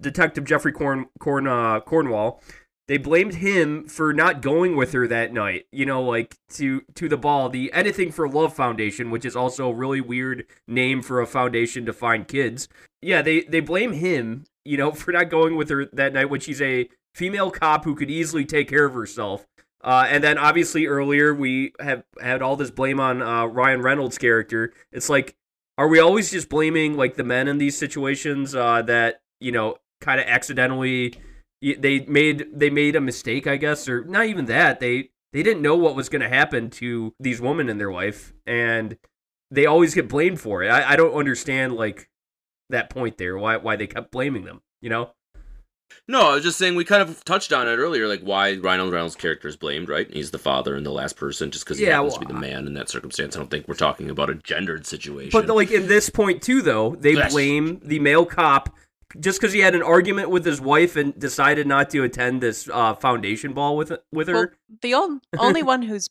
Detective Jeffrey Corn, Corn uh, Cornwall. They blamed him for not going with her that night. You know, like to to the ball, the Anything for Love Foundation, which is also a really weird name for a foundation to find kids. Yeah, they they blame him, you know, *laughs* for not going with her that night when she's a female cop who could easily take care of herself. Uh, and then obviously earlier we have had all this blame on uh, Ryan Reynolds' character. It's like, are we always just blaming like the men in these situations uh, that you know kind of accidentally they made they made a mistake, I guess, or not even that they they didn't know what was going to happen to these women in their life, and they always get blamed for it. I, I don't understand like that point there. Why why they kept blaming them? You know? No, I was just saying we kind of touched on it earlier, like why Ryan Reynolds' character is blamed, right? He's the father and the last person, just because he Yeah, happens well, to be the man in that circumstance. I don't think we're talking about a gendered situation. But like in this point too, though, they Yes. blame the male cop just because he had an argument with his wife and decided not to attend this uh, foundation ball with with her. Well, the on- *laughs* only one who's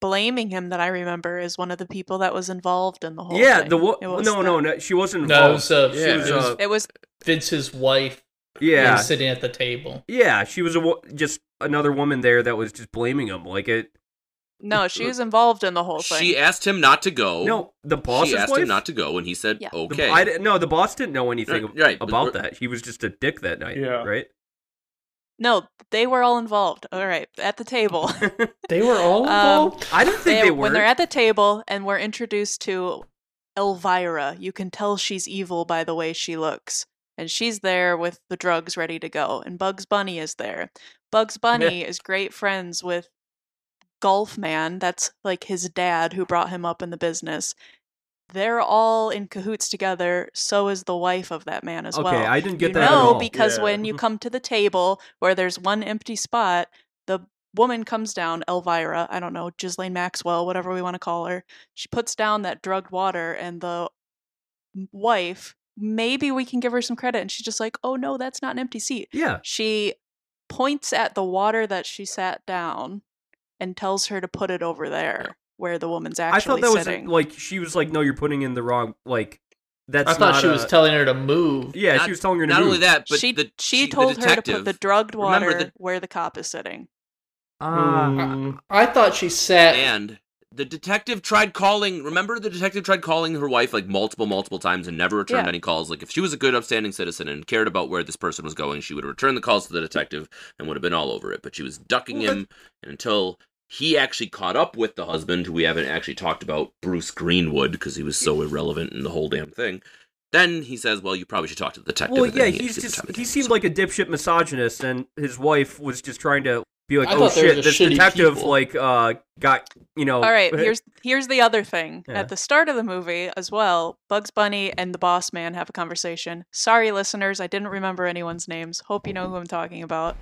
blaming him that I remember is one of the people that was involved in the whole yeah, thing. the wo- no, was no, no, she wasn't No, it involved. was, uh, she yeah, was, it was- uh, It was Vince's wife yeah, sitting at the table. yeah. She was a wo- just another woman there that was just blaming him. Like it. No, she was involved in the whole thing. she asked him not to go. No, the boss. she asked wife. him not to go, and he said, Yeah. The- "Okay." I didn't- no, the boss didn't know anything Right, right, but about we're- that. He was just a dick that night. Yeah. Right. No, they were all involved. All right, at the table. *laughs* *laughs* They were all Um, involved. I don't think They- they, were. when they're at the table and we're introduced to Elvira, you can tell she's evil by the way she looks. And she's there with the drugs ready to go. And Bugs Bunny is there. Bugs Bunny is great friends with Golf Man. That's like his dad who brought him up in the business. They're all in cahoots together. So is the wife of that man as okay, well. Okay, I didn't get you that all. because Yeah. when you *laughs* come to the table where there's one empty spot, the woman comes down, Elvira, I don't know, Ghislaine Maxwell, whatever we want to call her. She puts down that drugged water, and the wife, maybe we can give her some credit, and she's just like, oh no, that's not an empty seat. yeah. She points at the water that she sat down and tells her to put it over there where the woman's actually I actually thought that was like she was like, no, you're putting in the wrong. Like that's. I thought not she a- was telling her to move. Yeah, Not- she was telling her to Not move. only that, but she the, she the told her to put the drugged remember water the- where the cop is sitting. Ah, Mm, I thought she sat. And the detective tried calling. Remember, the detective tried calling her wife like multiple, multiple times and never returned Yeah. any calls. Like if she was a good, upstanding citizen and cared about where this person was going, she would have returned the calls to the detective and would have been all over it. But she was ducking him until he actually caught up with the husband, who we haven't actually talked about, Bruce Greenwood, because he was so irrelevant in the whole damn thing. Then he says, "Well, you probably should talk to the detective." well, yeah, he he's the just—he seemed like a dipshit misogynist, and his wife was just trying to be like, I oh thought they were shit, this detective people. like uh got you know. All right, *laughs* here's here's the other thing. Yeah. At the start of the movie as well, Bugs Bunny and the boss man have a conversation. Sorry listeners, I didn't remember anyone's names. Hope you know who I'm talking about.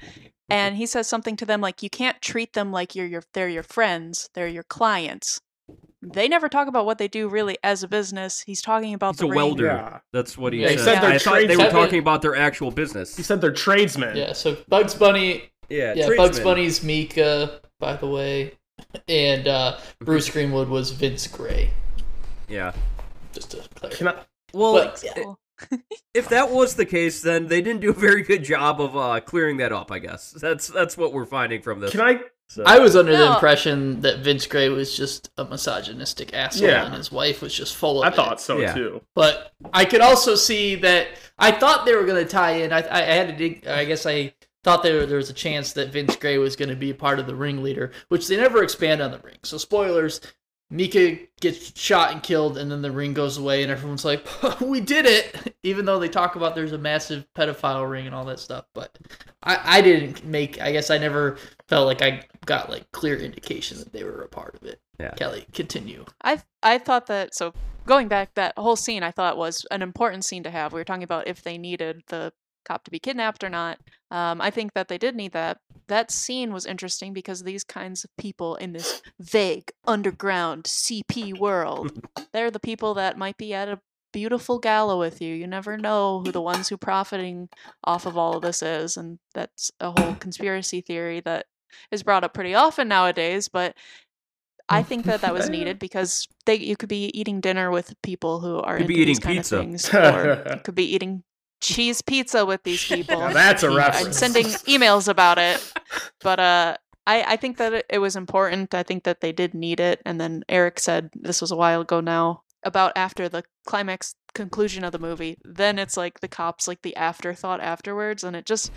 And he says something to them like you can't treat them like you're your they're your friends, they're your clients. They never talk about what they do really as a business. He's talking about He's the a ring- welder. Yeah. That's what he Yeah, he said. said they're I thought they were talking about their actual business. He said they're tradesmen. Yeah, so Bugs Bunny. Yeah, Yeah, Bugs tradesman. Bunny's Mika, by the way, and uh, Bruce Greenwood was Vince Gray. Yeah. Just to clarify. Can I? Well, But- i- Cool. *laughs* if that was the case, then they didn't do a very good job of uh, clearing that up. I guess that's that's what we're finding from this. Can I So I was under the impression that Vince Gray was just a misogynistic asshole, Yeah. and his wife was just full of I it. thought so Yeah. too. But I could also see that I thought they were going to tie in. I, I I had to dig. I guess I thought there there was a chance that Vince Gray was going to be part of the ringleader, which they never expand on the ring. So spoilers. Mika gets shot and killed, and then the ring goes away, and everyone's like, *laughs* "We did it!" *laughs* Even though they talk about there's a massive pedophile ring and all that stuff, but I, I didn't make. I guess I never felt like I got like clear indication that they were a part of it. Yeah. Kelly, continue. I I thought that so going back that whole scene I thought was an important scene to have. We were talking about if they needed the cop to be kidnapped or not. Um, I think that they did need that. That scene was interesting because these kinds of people in this vague underground CP world, *laughs* they're the people that might be at a beautiful gala with you. You never know who the ones who profiting off of all of this is, and that's a whole conspiracy theory that is brought up pretty often nowadays. But I *laughs* think that that was needed because they you could be eating dinner with people who are Could be eating pizza. or you *laughs* could be eating cheese pizza with these *laughs* people. Now that's a I'm reference. sending emails about it, *laughs* but uh, I I think that it, was important. I think that they did need it. And then Eric said this was a while ago now about after the climax conclusion of the movie. Then it's like the cops like the afterthought afterwards, and it just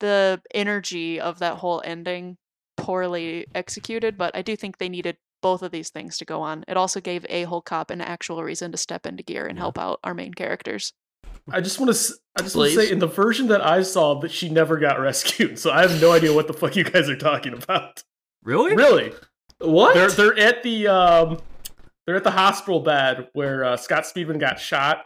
the energy of that whole ending poorly executed. But I do think they needed both of these things to go on. It also gave a whole cop an actual reason to step into gear and help out our main characters. I just want to. I just want to say in the version that I saw that she never got rescued. So I have no idea what the fuck you guys are talking about. really? Really? What? They're they're at the um they're at the hospital bed where uh, Scott Speedman got shot.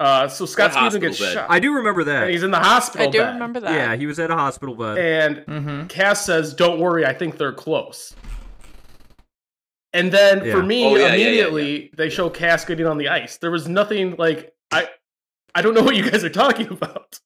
Uh, so Scott What Speedman gets bed? shot. I do remember and that. he's in the hospital. I do bed. remember that. Yeah, he was at a hospital bed. And mm-hmm. Cass says, "Don't worry, I think they're close." And then Yeah. for me, Oh, yeah, yeah, yeah, immediately they show Cass getting on the ice. There was nothing like I, I don't know what you guys are talking about.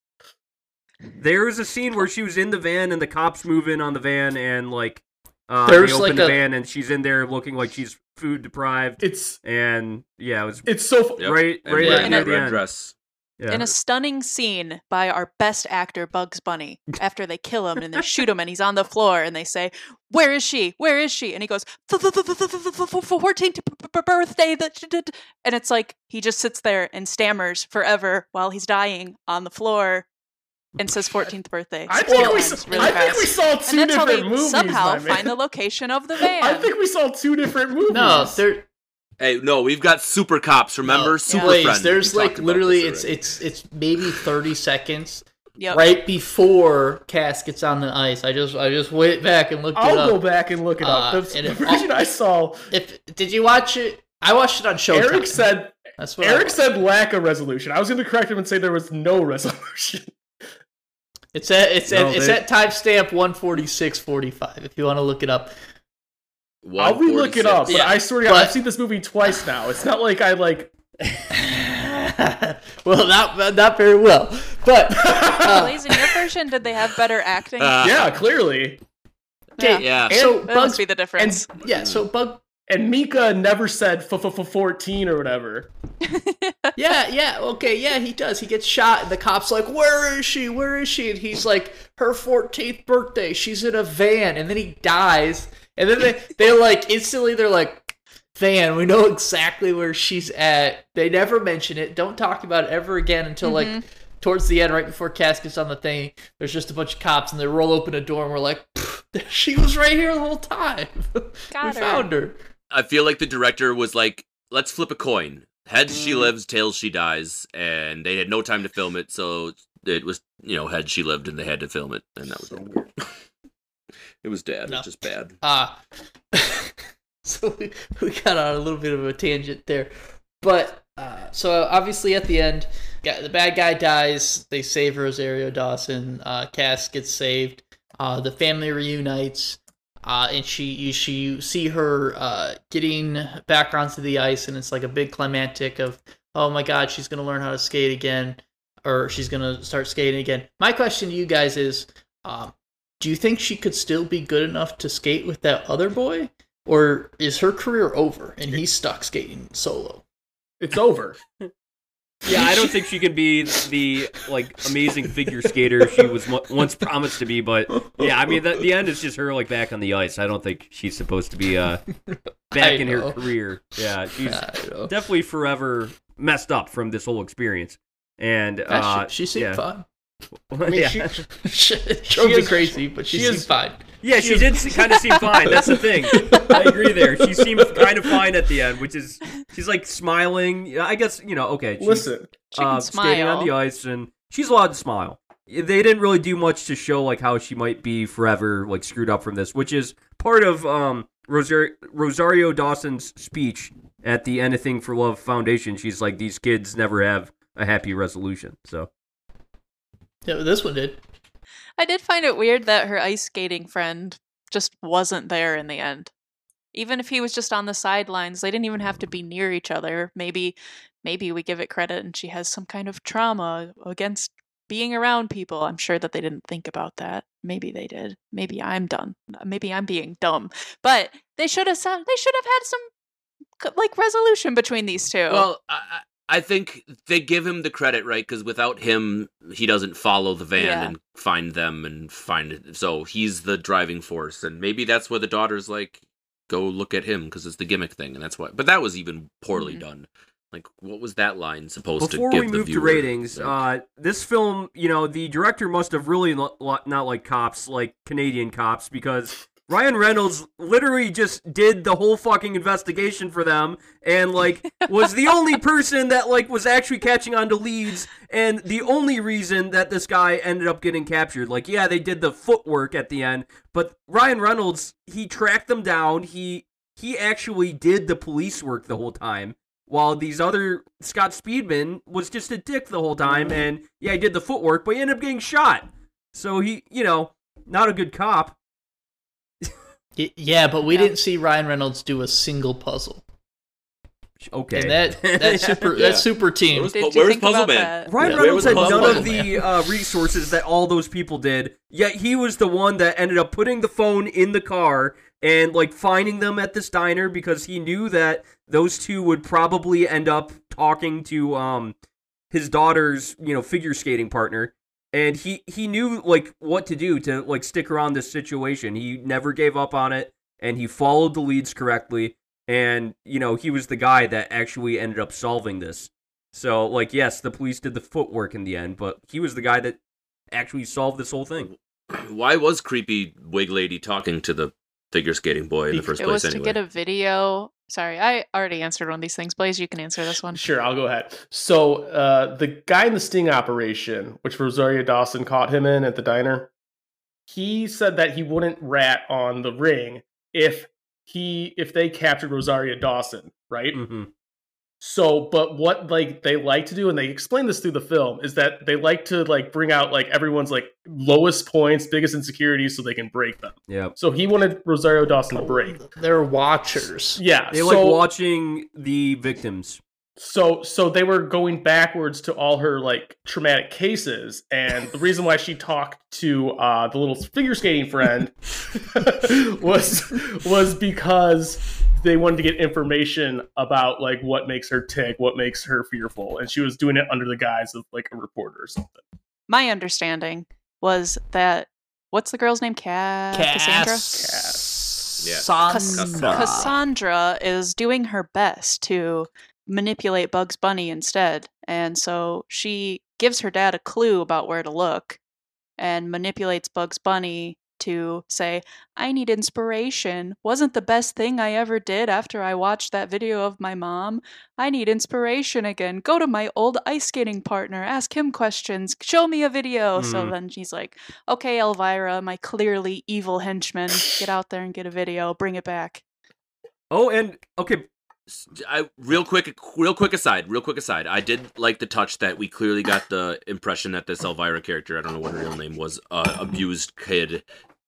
There was a scene where she was in the van and the cops move in on the van and like uh, There's they open like the a- van and she's in there looking like she's food deprived It's and yeah, it was it's so Yep. right And right wearing in near a that the red dress. Yeah. In a stunning scene by our best actor, Bugs Bunny, *laughs* after they kill him and they shoot him and he's on the floor and they say, Where is she? Where is she? And he goes, "14th birthday. that she did." And it's like he just sits there and stammers forever while he's dying on the floor and says *laughs* 14th birthday. I think we saw, really I think we saw two and that's how different they movies. somehow find the location of the *laughs* van. I think we saw two different movies. No, there. Hey, no, we've got super cops. Remember, no, super please, friends. There's We like literally, it's already. it's it's maybe 30 seconds Yep. right before Cass gets on the ice. I just I just went back and looked I'll up. go back and look it up. Uh, The, and the if- version I saw, If did you watch it? I watched it on Showtime. Eric said That's what Eric said lack of resolution. I was going to correct him and say there was no *laughs* resolution. It's at it's No, at it's they- at timestamp 146.45 if you want to look it up. I'll re-look it up, but Yeah, I swear to God, but- I've seen this movie twice now. It's not like I like. *laughs* well, not not very well, but *laughs* uh, Blaze, in your version, did they have better acting? Uh, yeah, clearly. okay, Yeah. So that must Bugs, be the difference. yeah, so Bug, And Mika never said fourteen or whatever. *laughs* yeah, yeah, okay, yeah, he does. He gets shot, and the cop's like, "Where is she? Where is she?" And he's like, "Her 14th birthday. She's in a van." And then he dies, and then they they like instantly they're like, "Van, we know exactly where she's at." They never mention it. Don't talk about it ever again until like Mhm. towards the end, right before Cass gets on the thing. There's just a bunch of cops, and they roll open a door, and we're like, *laughs* "She was right here the whole time. *laughs* we her. found her." I feel like the director was like, "Let's flip a coin. Heads she Mm. lives, tails she dies," and they had no time to film it, so it was you know heads she lived, and they had to film it, and that was it. It was bad. It was just bad. *laughs* Ah. *laughs* so we, we got on a little bit of a tangent there. But, uh, so obviously at the end, yeah, the bad guy dies. They save Rosario Dawson. Uh, Cass gets saved. Uh, the family reunites. Uh, and she, you, she, you see her uh, getting back onto the ice, and it's like a big climactic of, oh my god, she's gonna learn how to skate again, or she's gonna start skating again. My question to you guys is, um, do you think she could still be good enough to skate with that other boy? Or is her career over and he's stuck skating solo? It's over. *laughs* Yeah, I don't think she can be the like amazing figure skater she was mo- once promised to be. But yeah, I mean, the, the end is just her like back on the ice. I don't think she's supposed to be uh back I in know. her career. Yeah, *laughs* she's definitely forever messed up from this whole experience. And uh, she, she seemed yeah. fine. I mean, *laughs* yeah. she, it drove me is- crazy, but she, she seemed is- fine. Yeah, she did *laughs* kind of seem fine. That's the thing. I agree there. She seemed kind of fine at the end, which is she's like smiling. I guess you know. Okay, she's, listen, She can uh, skating on the ice, and she's allowed to smile. They didn't really do much to show like how she might be forever like screwed up from this, which is part of um Rosario, Rosario Dawson's speech at the Anything for Love Foundation. She's like, these kids never have a happy resolution. So Yeah, this one did. I did find it weird that her ice skating friend just wasn't there in the end. Even if he was just on the sidelines, they didn't even have to be near each other. Maybe maybe we give it credit and she has some kind of trauma against being around people. I'm sure that they didn't think about that. Maybe they did. Maybe I'm done. Maybe I'm being dumb. But they should have they should have had some like resolution between these two. Well, I, I I think they give him the credit, right? Because without him, he doesn't follow the van Yeah. and find them and find it. So he's the driving force, and maybe that's where the daughter's like, "Go look at him," because it's the gimmick thing, and that's why. But that was even poorly Mhm. done. Like, what was that line supposed before to give we the move to ratings, Like, uh, this film, you know, the director must have really lo- lo- not like cops, like Canadian cops, because Ryan Reynolds literally just did the whole fucking investigation for them, and like was the only *laughs* person that like was actually catching on to leads, and the only reason that this guy ended up getting captured. Like, yeah, they did the footwork at the end, but Ryan Reynolds he tracked them down. He he actually did the police work the whole time while these other Scott Speedman was just a dick the whole time and yeah he did the footwork but he ended up getting shot so he you know not a good cop Yeah, but we Yeah. didn't see Ryan Reynolds do a single puzzle. okay And that that's *laughs* super Yeah. that's super team. Where was- Where's Puzzle Man? that? Ryan Yeah. Reynolds had none puzzle of the uh, resources that all those people did, yet he was the one that ended up putting the phone in the car and like finding them at this diner because he knew that those two would probably end up talking to um his daughter's you know figure skating partner and he he knew like what to do to like stick around this situation. He never gave up on it and he followed the leads correctly. And you know he was the guy that actually ended up solving this. So like yes the police did the footwork in the end but he was the guy that actually solved this whole thing. Why was creepy wig lady talking to the figure skating boy in the first It place was to get a video. Sorry, I already answered one of these things. Blaze, you can answer this one. Sure, I'll go ahead. So, uh, the guy in the sting operation, which Rosario Dawson caught him in at the diner, he said that he wouldn't rat on the ring if he if they captured Rosario Dawson, right? hmm So, but what like they like to do, and they explain this through the film, is that they like to like bring out like everyone's like lowest points, biggest insecurities, so they can break them. yeah So he wanted Rosario Dawson to break. They're watchers. Yeah, they so, like watching the victims So so they were going backwards to all her like traumatic cases, and the reason why she talked to uh, the little figure skating friend *laughs* *laughs* was was because they wanted to get information about like what makes her tick, what makes her fearful, and she was doing it under the guise of like a reporter or something. My understanding was that what's the girl's name? Ca- Cassandra. Yeah. Cass- Cassandra. Cassandra is doing her best to manipulate Bugs Bunny instead. And so she gives her dad a clue about where to look and manipulates Bugs Bunny to say, I need inspiration. Wasn't the best thing I ever did after I watched that video of my mom. I need inspiration again. Go to my old ice skating partner, ask him questions, show me a video. So Mhm. then she's like, Okay, Elvira, my clearly evil henchman, get out there and get a video, bring it back. oh and okay I real quick, real quick aside, real quick aside. I did like the touch that we clearly got the impression that this Elvira character, I don't know what her real name was, uh, abused kid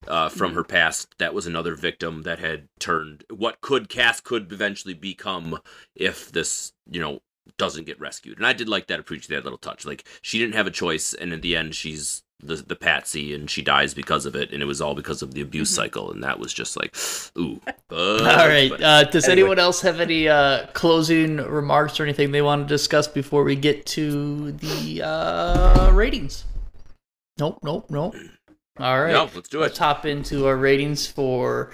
uh, from her past. That was another victim that had turned what could Cass could eventually become if this, you know, doesn't get rescued. And I did like that. Appreciate that little touch. Like she didn't have a choice, and in the end, she's the the patsy and she dies because of it, and it was all because of the abuse Mm-hmm. cycle, and that was just like, ooh. *laughs* But, All right. but- Uh, does anyway. anyone else have any uh, closing remarks or anything they want to discuss before we get to the uh, ratings? Nope, nope, nope. All right. No, let's do it Let's hop into our ratings for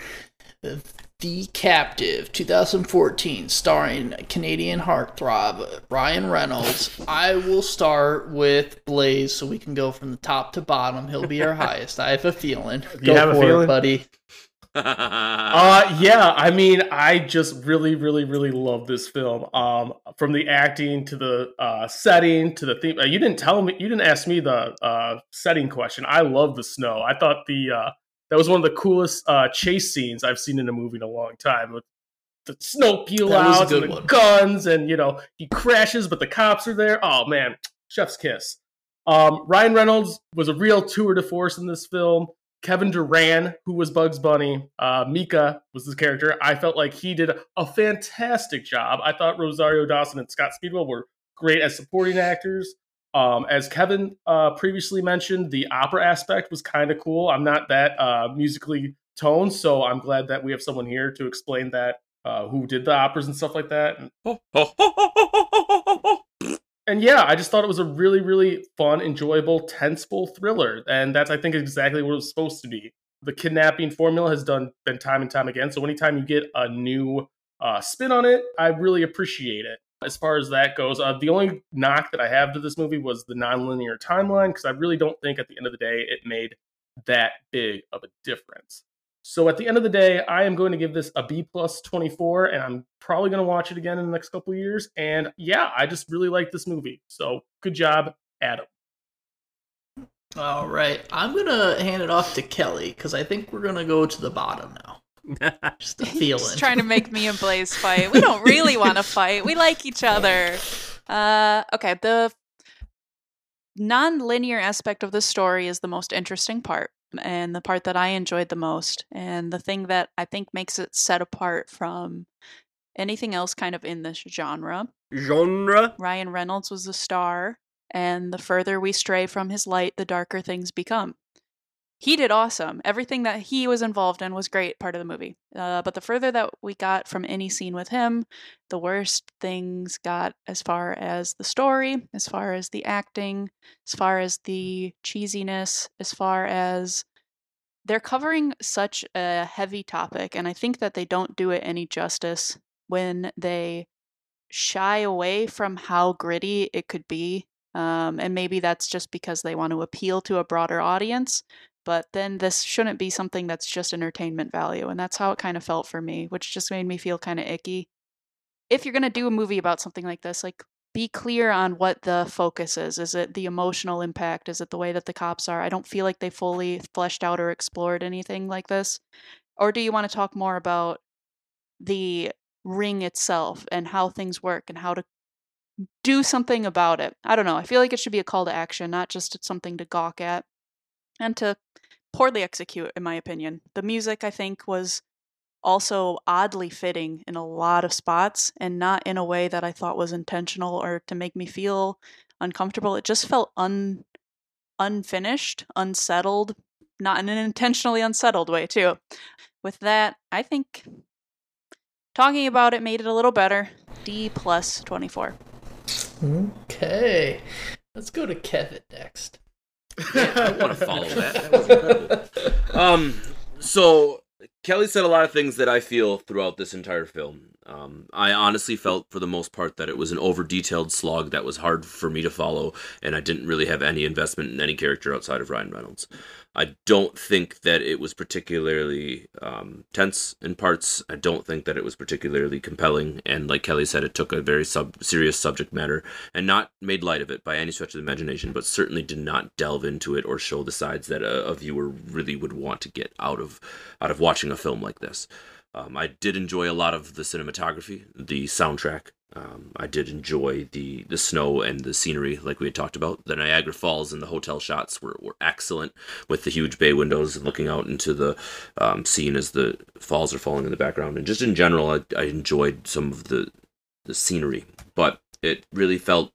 The Captive 2014, starring Canadian heartthrob Ryan Reynolds. I will start with Blaze so we can go from the top to bottom. He'll be our *laughs* highest. I have a feeling. You Go have a for feeling? it, buddy. *laughs* Uh, yeah. I mean, I just really, really, really love this film. Um, from the acting to the uh, setting to the theme. Uh, you didn't tell me. You didn't ask me the uh, setting question. I love the snow. I thought the uh, that was one of the coolest uh, chase scenes I've seen in a movie in a long time. With the snow peel That was a outs and the one. guns, and you know he crashes, but the cops are there. Oh man, chef's kiss. Um, Ryan Reynolds was a real tour de force in this film. Kevin Durand, who was Bugs Bunny, uh, Mika was his character. I felt like he did a fantastic job. I thought Rosario Dawson and Scott Speedwell were great as supporting actors. Um, as Kevin uh, previously mentioned, the opera aspect was kind of cool. I'm not that uh, musically toned, so I'm glad that we have someone here to explain that, uh, who did the operas and stuff like that. And yeah, I just thought it was a really, really fun, enjoyable, tenseful thriller, and that's I think exactly what it was supposed to be. The kidnapping formula has done been time and time again. So anytime you get a new uh, spin on it, I really appreciate it. As far as that goes, uh, the only knock that I have to this movie was the nonlinear timeline because I really don't think at the end of the day it made that big of a difference. So at the end of the day, I am going to give this a B plus 24, and I'm probably going to watch it again in the next couple of years. And yeah, I just really like this movie. So good job, Adam. All right. I'm going to hand it off to Kelly because I think we're going to go to the bottom now. *laughs* Just a feeling. Just trying to make me and *laughs* Blaze fight. We don't really want to fight. We like each other. Uh, okay, the non-linear aspect of the story is the most interesting part and the part that I enjoyed the most and the thing that I think makes it set apart from anything else kind of in this genre. Genre. Ryan Reynolds was the star and the further we stray from his light the darker things become. He did awesome. Everything that he was involved in was great part of the movie. Uh, but the further that we got from any scene with him, the worse things got as far as the story, as far as the acting, as far as the cheesiness, as far as they're covering such a heavy topic. And I think that they don't do it any justice when they shy away from how gritty it could be. Um, and maybe that's just because they want to appeal to a broader audience. But then this shouldn't be something that's just entertainment value. And that's how it kind of felt for me, which just made me feel kind of icky. If you're going to do a movie about something like this, like be clear on what the focus is. Is it the emotional impact? Is it the way that the cops are? I don't feel like they fully fleshed out or explored anything like this. Or do you want to talk more about the ring itself and how things work and how to do something about it? I don't know. I feel like it should be a call to action, not just something to gawk at and to poorly execute, in my opinion. The music, I think, was also oddly fitting in a lot of spots and not in a way that I thought was intentional or to make me feel uncomfortable. It just felt un unfinished, unsettled, not in an intentionally unsettled way, too. With that, I think talking about it made it a little better. D plus 24. Okay. Let's go to Kevin next. I want to follow that. That was incredible. Um, so Kelly said a lot of things that I feel throughout this entire film. Um, I honestly felt, for the most part, that it was an over detailed slog that was hard for me to follow, and I didn't really have any investment in any character outside of Ryan Reynolds. I don't think that it was particularly um, tense in parts. I don't think that it was particularly compelling, and like Kelly said, it took a very sub- serious subject matter and not made light of it by any stretch of the imagination, but certainly did not delve into it or show the sides that a, a viewer really would want to get out of out of watching a film like this. Um, I did enjoy a lot of the cinematography, the soundtrack. Um, I did enjoy the the snow and the scenery, like we had talked about. The Niagara Falls and the hotel shots were, were excellent, with the huge bay windows and looking out into the um, scene as the falls are falling in the background. And just in general, I, I enjoyed some of the the scenery, but it really felt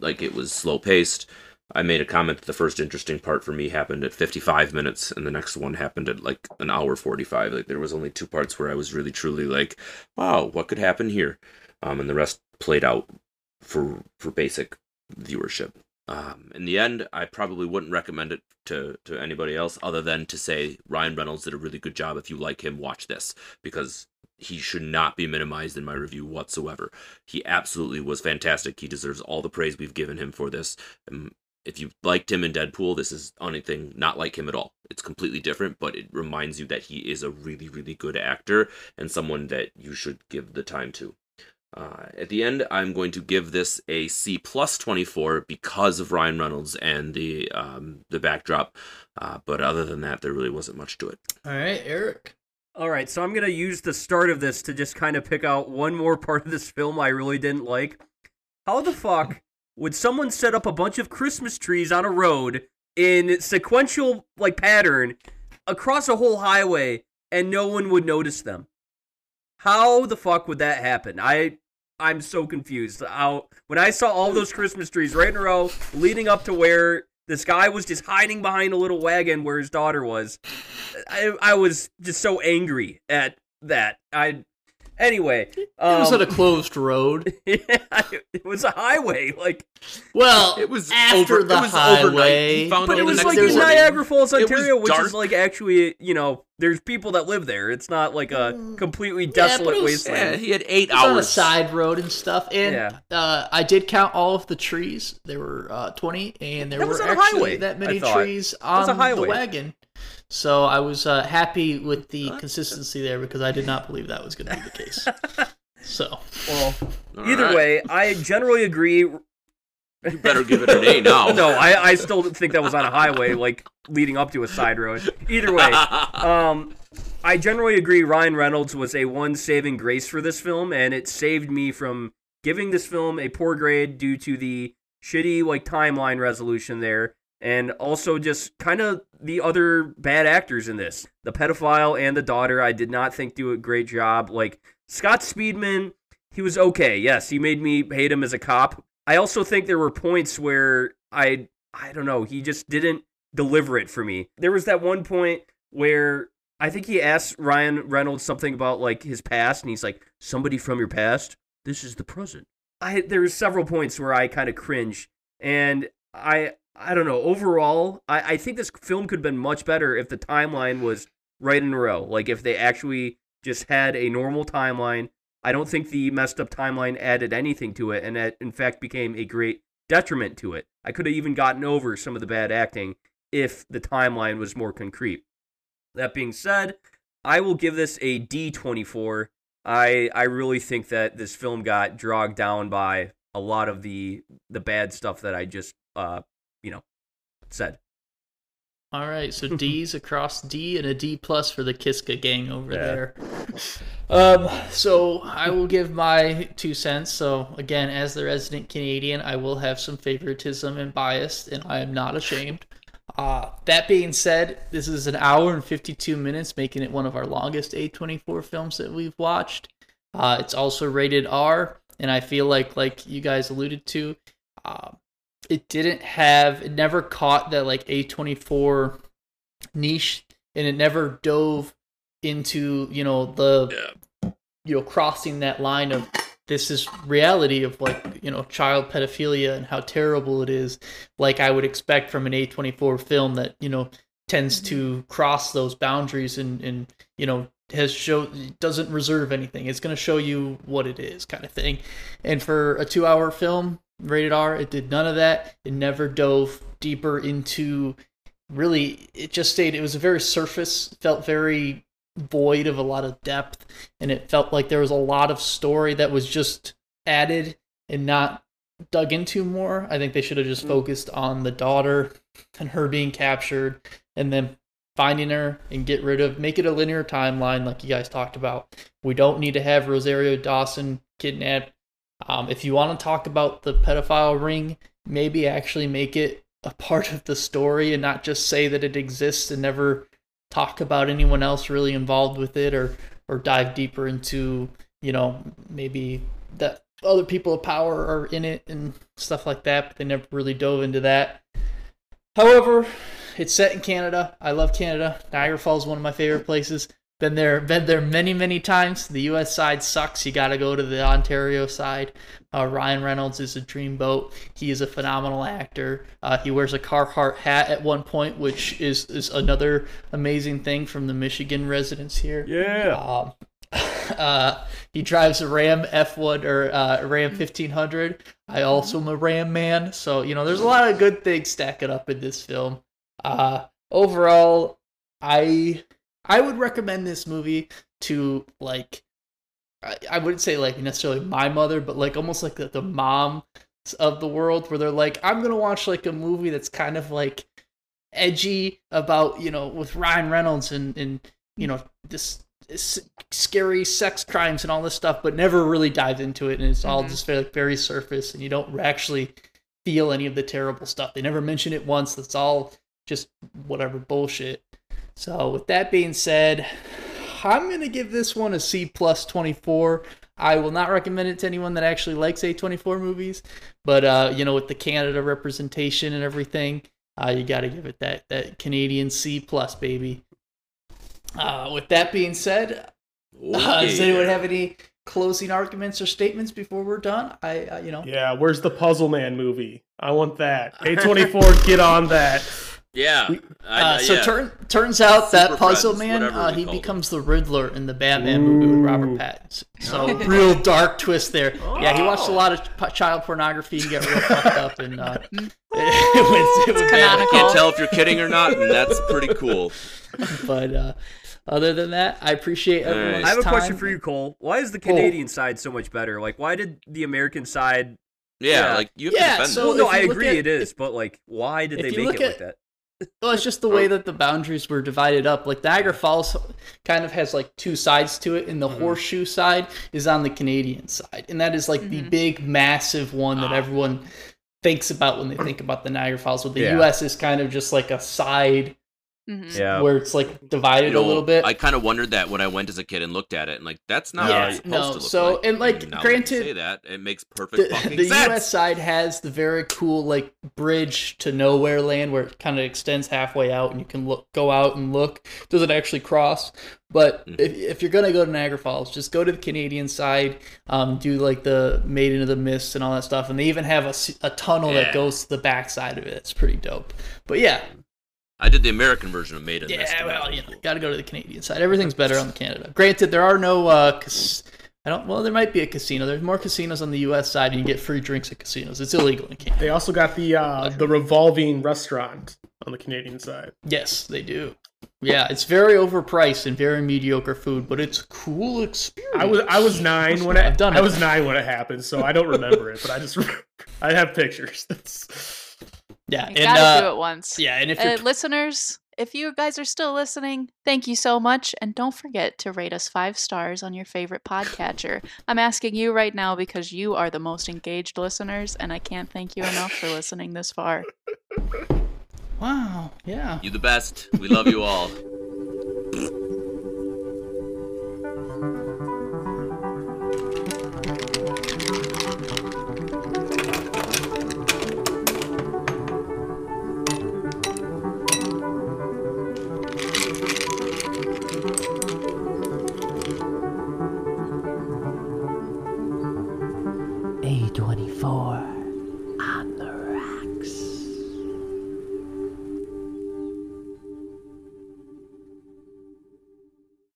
like it was slow paced. I made a comment that the first interesting part for me happened at 55 minutes, and the next one happened at like an hour 45. Like there was only two parts where I was really truly like, "Wow, what could happen here?" Um, and the rest played out for for basic viewership. Um, in the end, I probably wouldn't recommend it to to anybody else other than to say Ryan Reynolds did a really good job. If you like him, watch this because he should not be minimized in my review whatsoever. He absolutely was fantastic. He deserves all the praise we've given him for this. Um, if you liked him in Deadpool, this is anything not like him at all. It's completely different, but it reminds you that he is a really, really good actor and someone that you should give the time to. Uh, at the end, I'm going to give this a C plus 24 because of Ryan Reynolds and the um, the backdrop. Uh, but other than that, there really wasn't much to it. All right, Eric. All right, so I'm gonna use the start of this to just kind of pick out one more *laughs* part of this film I really didn't like. How the fuck would someone set up a bunch of Christmas trees on a road in sequential like pattern across a whole highway and no one would notice them? How the fuck would that happen? I I'm so confused. How when I saw all those Christmas trees right in a row leading up to where this guy was just hiding behind a little wagon where his daughter was, I I was just so angry at that. I anyway, um, it was on a closed road. *laughs* yeah, it was a highway. Like, Well, It was after over- the it was overnight. highway. But it was like in. Niagara Falls, Ontario, which dark. is like actually, you know, there's people that live there. It's not like a completely desolate it was- wasteland. Yeah, he had eight It was on a side road and stuff, and Yeah. uh, I did count all of the trees. There were uh, twenty, and there That were actually highway, that many trees on the wagon. So I was uh, happy with the consistency there because I did not believe that was going to be the case. *laughs* So Well, All either right. way, I generally agree. you better give it an A now. *laughs* No, I, I still think that was on a highway, like leading up to a side road. Either way, *laughs* um, I generally agree. Ryan Reynolds was a one saving grace for this film, and it saved me from giving this film a poor grade due to the shitty like timeline resolution there, and also just kind of the other bad actors in this. The pedophile and the daughter, I did not think do a great job. Like Scott Speedman, he was okay. Yes, he made me hate him as a cop. I also think there were points where I I don't know, he just didn't deliver it for me. There was that one point where I think he asked Ryan Reynolds something about like his past and he's like, "Somebody from your past? This is the present." I there were several points where I kind of cringe and I I don't know, overall, I I think this film could have been much better if the timeline was right in a row. Like if they actually just had a normal timeline. I don't think the messed up timeline added anything to it, and that in fact became a great detriment to it. I could have even gotten over some of the bad acting if the timeline was more concrete. That being said, I will give this a D24. I I really think that this film got dragged down by a lot of the the bad stuff that I just uh you know said. all right, so *laughs* D's across D and a D plus for the Kiska gang over Yeah. there. Um, so I will give my two cents. So again, as the resident Canadian, I will have some favoritism and bias, and I am not ashamed. Uh, that being said, this is an hour and 52 minutes, making it one of our longest A24 films that we've watched. Uh, it's also rated R, and I feel like, like you guys alluded to, uh, it didn't have, it never caught that like A24 niche, and it never dove into, you know, the, you know, crossing that line of this is reality of like you know child pedophilia and how terrible it is like i would expect from an a24 film that you know tends to mm-hmm. cross those boundaries and and you know has show doesn't reserve anything. It's going to show you what it is kind of thing. And for a two hour film rated r it did none of that it never dove deeper into really it just stayed it was a very surface felt very void of a lot of depth and it felt like there was a lot of story that was just added and not dug into more. I think they should have just mm. focused on the daughter and her being captured and then finding her and get rid of make it a linear timeline like you guys talked about. We don't need to have Rosario Dawson kidnapped. Um, if you want to talk about the pedophile ring, maybe actually make it a part of the story and not just say that it exists and never talk about anyone else really involved with it or or dive deeper into you know maybe that other people of power are in it and stuff like that but they never really dove into that However, it's set in Canada. I love Canada. Niagara Falls is one of my favorite places. Been there, been there many, many times. The U.S. side sucks. You got to go to the Ontario side. Uh, Ryan Reynolds is a dreamboat. He is a phenomenal actor. Uh, he wears a Carhartt hat at one point, which is is another amazing thing from the Michigan residents here. Yeah. Um, *laughs* uh, he drives a Ram F1 or uh, Ram 1500. I also am a Ram man, so you know there's a lot of good things stacking up in this film. Uh, overall, I I would recommend this movie to like I, wouldn't say like necessarily my mother, but like almost like the, the mom of the world where they're like, I'm gonna watch like a movie that's kind of like edgy about you know with Ryan Reynolds and and you know this, this scary sex crimes and all this stuff, but never really dive into it, and it's all Mhm. just very very surface, and you don't actually feel any of the terrible stuff. They never mention it once. That's all just whatever bullshit. So with that being said, I'm gonna give this one a C plus 24. I will not recommend it to anyone that actually likes A24 movies, but uh, you know, with the Canada representation and everything, uh, you got to give it that that Canadian C plus, baby. Uh, with that being said, uh, *laughs* does anyone have any closing arguments or statements before we're done? I, uh, you know, Yeah, where's the Puzzle Man movie? I want that. *laughs* A24, get on that. Yeah. I, Uh, so yeah. turn, turns out that Puzzle Friends, Man, uh, he called him. becomes the Riddler in the Batman movie with Robert Pattinson. So *laughs* real dark twist there. Yeah, he watched a lot of p- child pornography and got real fucked up, and uh, *laughs* *laughs* it was, it was bad. canonical. Can't tell if you're kidding or not, and that's pretty cool. But uh, other than that, I appreciate All right. everyone's I have a time. question for you, Cole. Why is the Canadian side so much better? Like, why did the American side? Yeah, Yeah. like you have Yeah, to defend so Well, this. no, if I agree at- it is, but like, why did they make look it like that? Well, it's just the way that the boundaries were divided up. Like Niagara Falls kind of has like two sides to it, and the Mhm. horseshoe side is on the Canadian side, and that is like the Mhm. big, massive one that Ah. everyone thinks about when they think about the Niagara Falls. With the Yeah. U.S. is kind of just like a side Mhm. Yeah. where it's like divided You know, a little bit. I kind of wondered that when I went as a kid and looked at it, and like that's not Yeah, what it's supposed no, to look so- like. and, like, now that you granted, say that it makes perfect the, fucking the sense. U.S. side has the very cool like bridge to nowhere land where it kind of extends halfway out, and you can look, go out and look. Does it actually cross, but Mhm. if, if you're gonna go to Niagara Falls, just go to the Canadian side. Um, do like the Maiden of the Mist and all that stuff, and they even have a, a tunnel Yeah. that goes to the back side of it. It's pretty dope. But yeah, I did the American version of Maiden. Mist, yeah, well, you know, got to go to the Canadian side. Everything's better on the Canada. Granted, there are no. Uh, cas- I don't. Well, there might be a casino. There's more casinos on the U.S. side, and you get free drinks at casinos. It's illegal in Canada. They also got the uh, the revolving restaurant on the Canadian side. Yes, they do. Yeah, it's very overpriced and very mediocre food, but it's a cool experience. I was I was nine when it, I've done I it. was nine when it happened, so I don't remember it, but I just remember, *laughs* I have pictures. *laughs* That's, yeah, You and gotta uh, do it once. yeah, and if you're Uh, listeners, if you guys are still listening, thank you so much. And don't forget to rate us five stars on your favorite podcatcher. I'm asking you right now because you are the most engaged listeners, and I can't thank you enough for listening this far. wow, yeah, You're the best. We love you all. *laughs*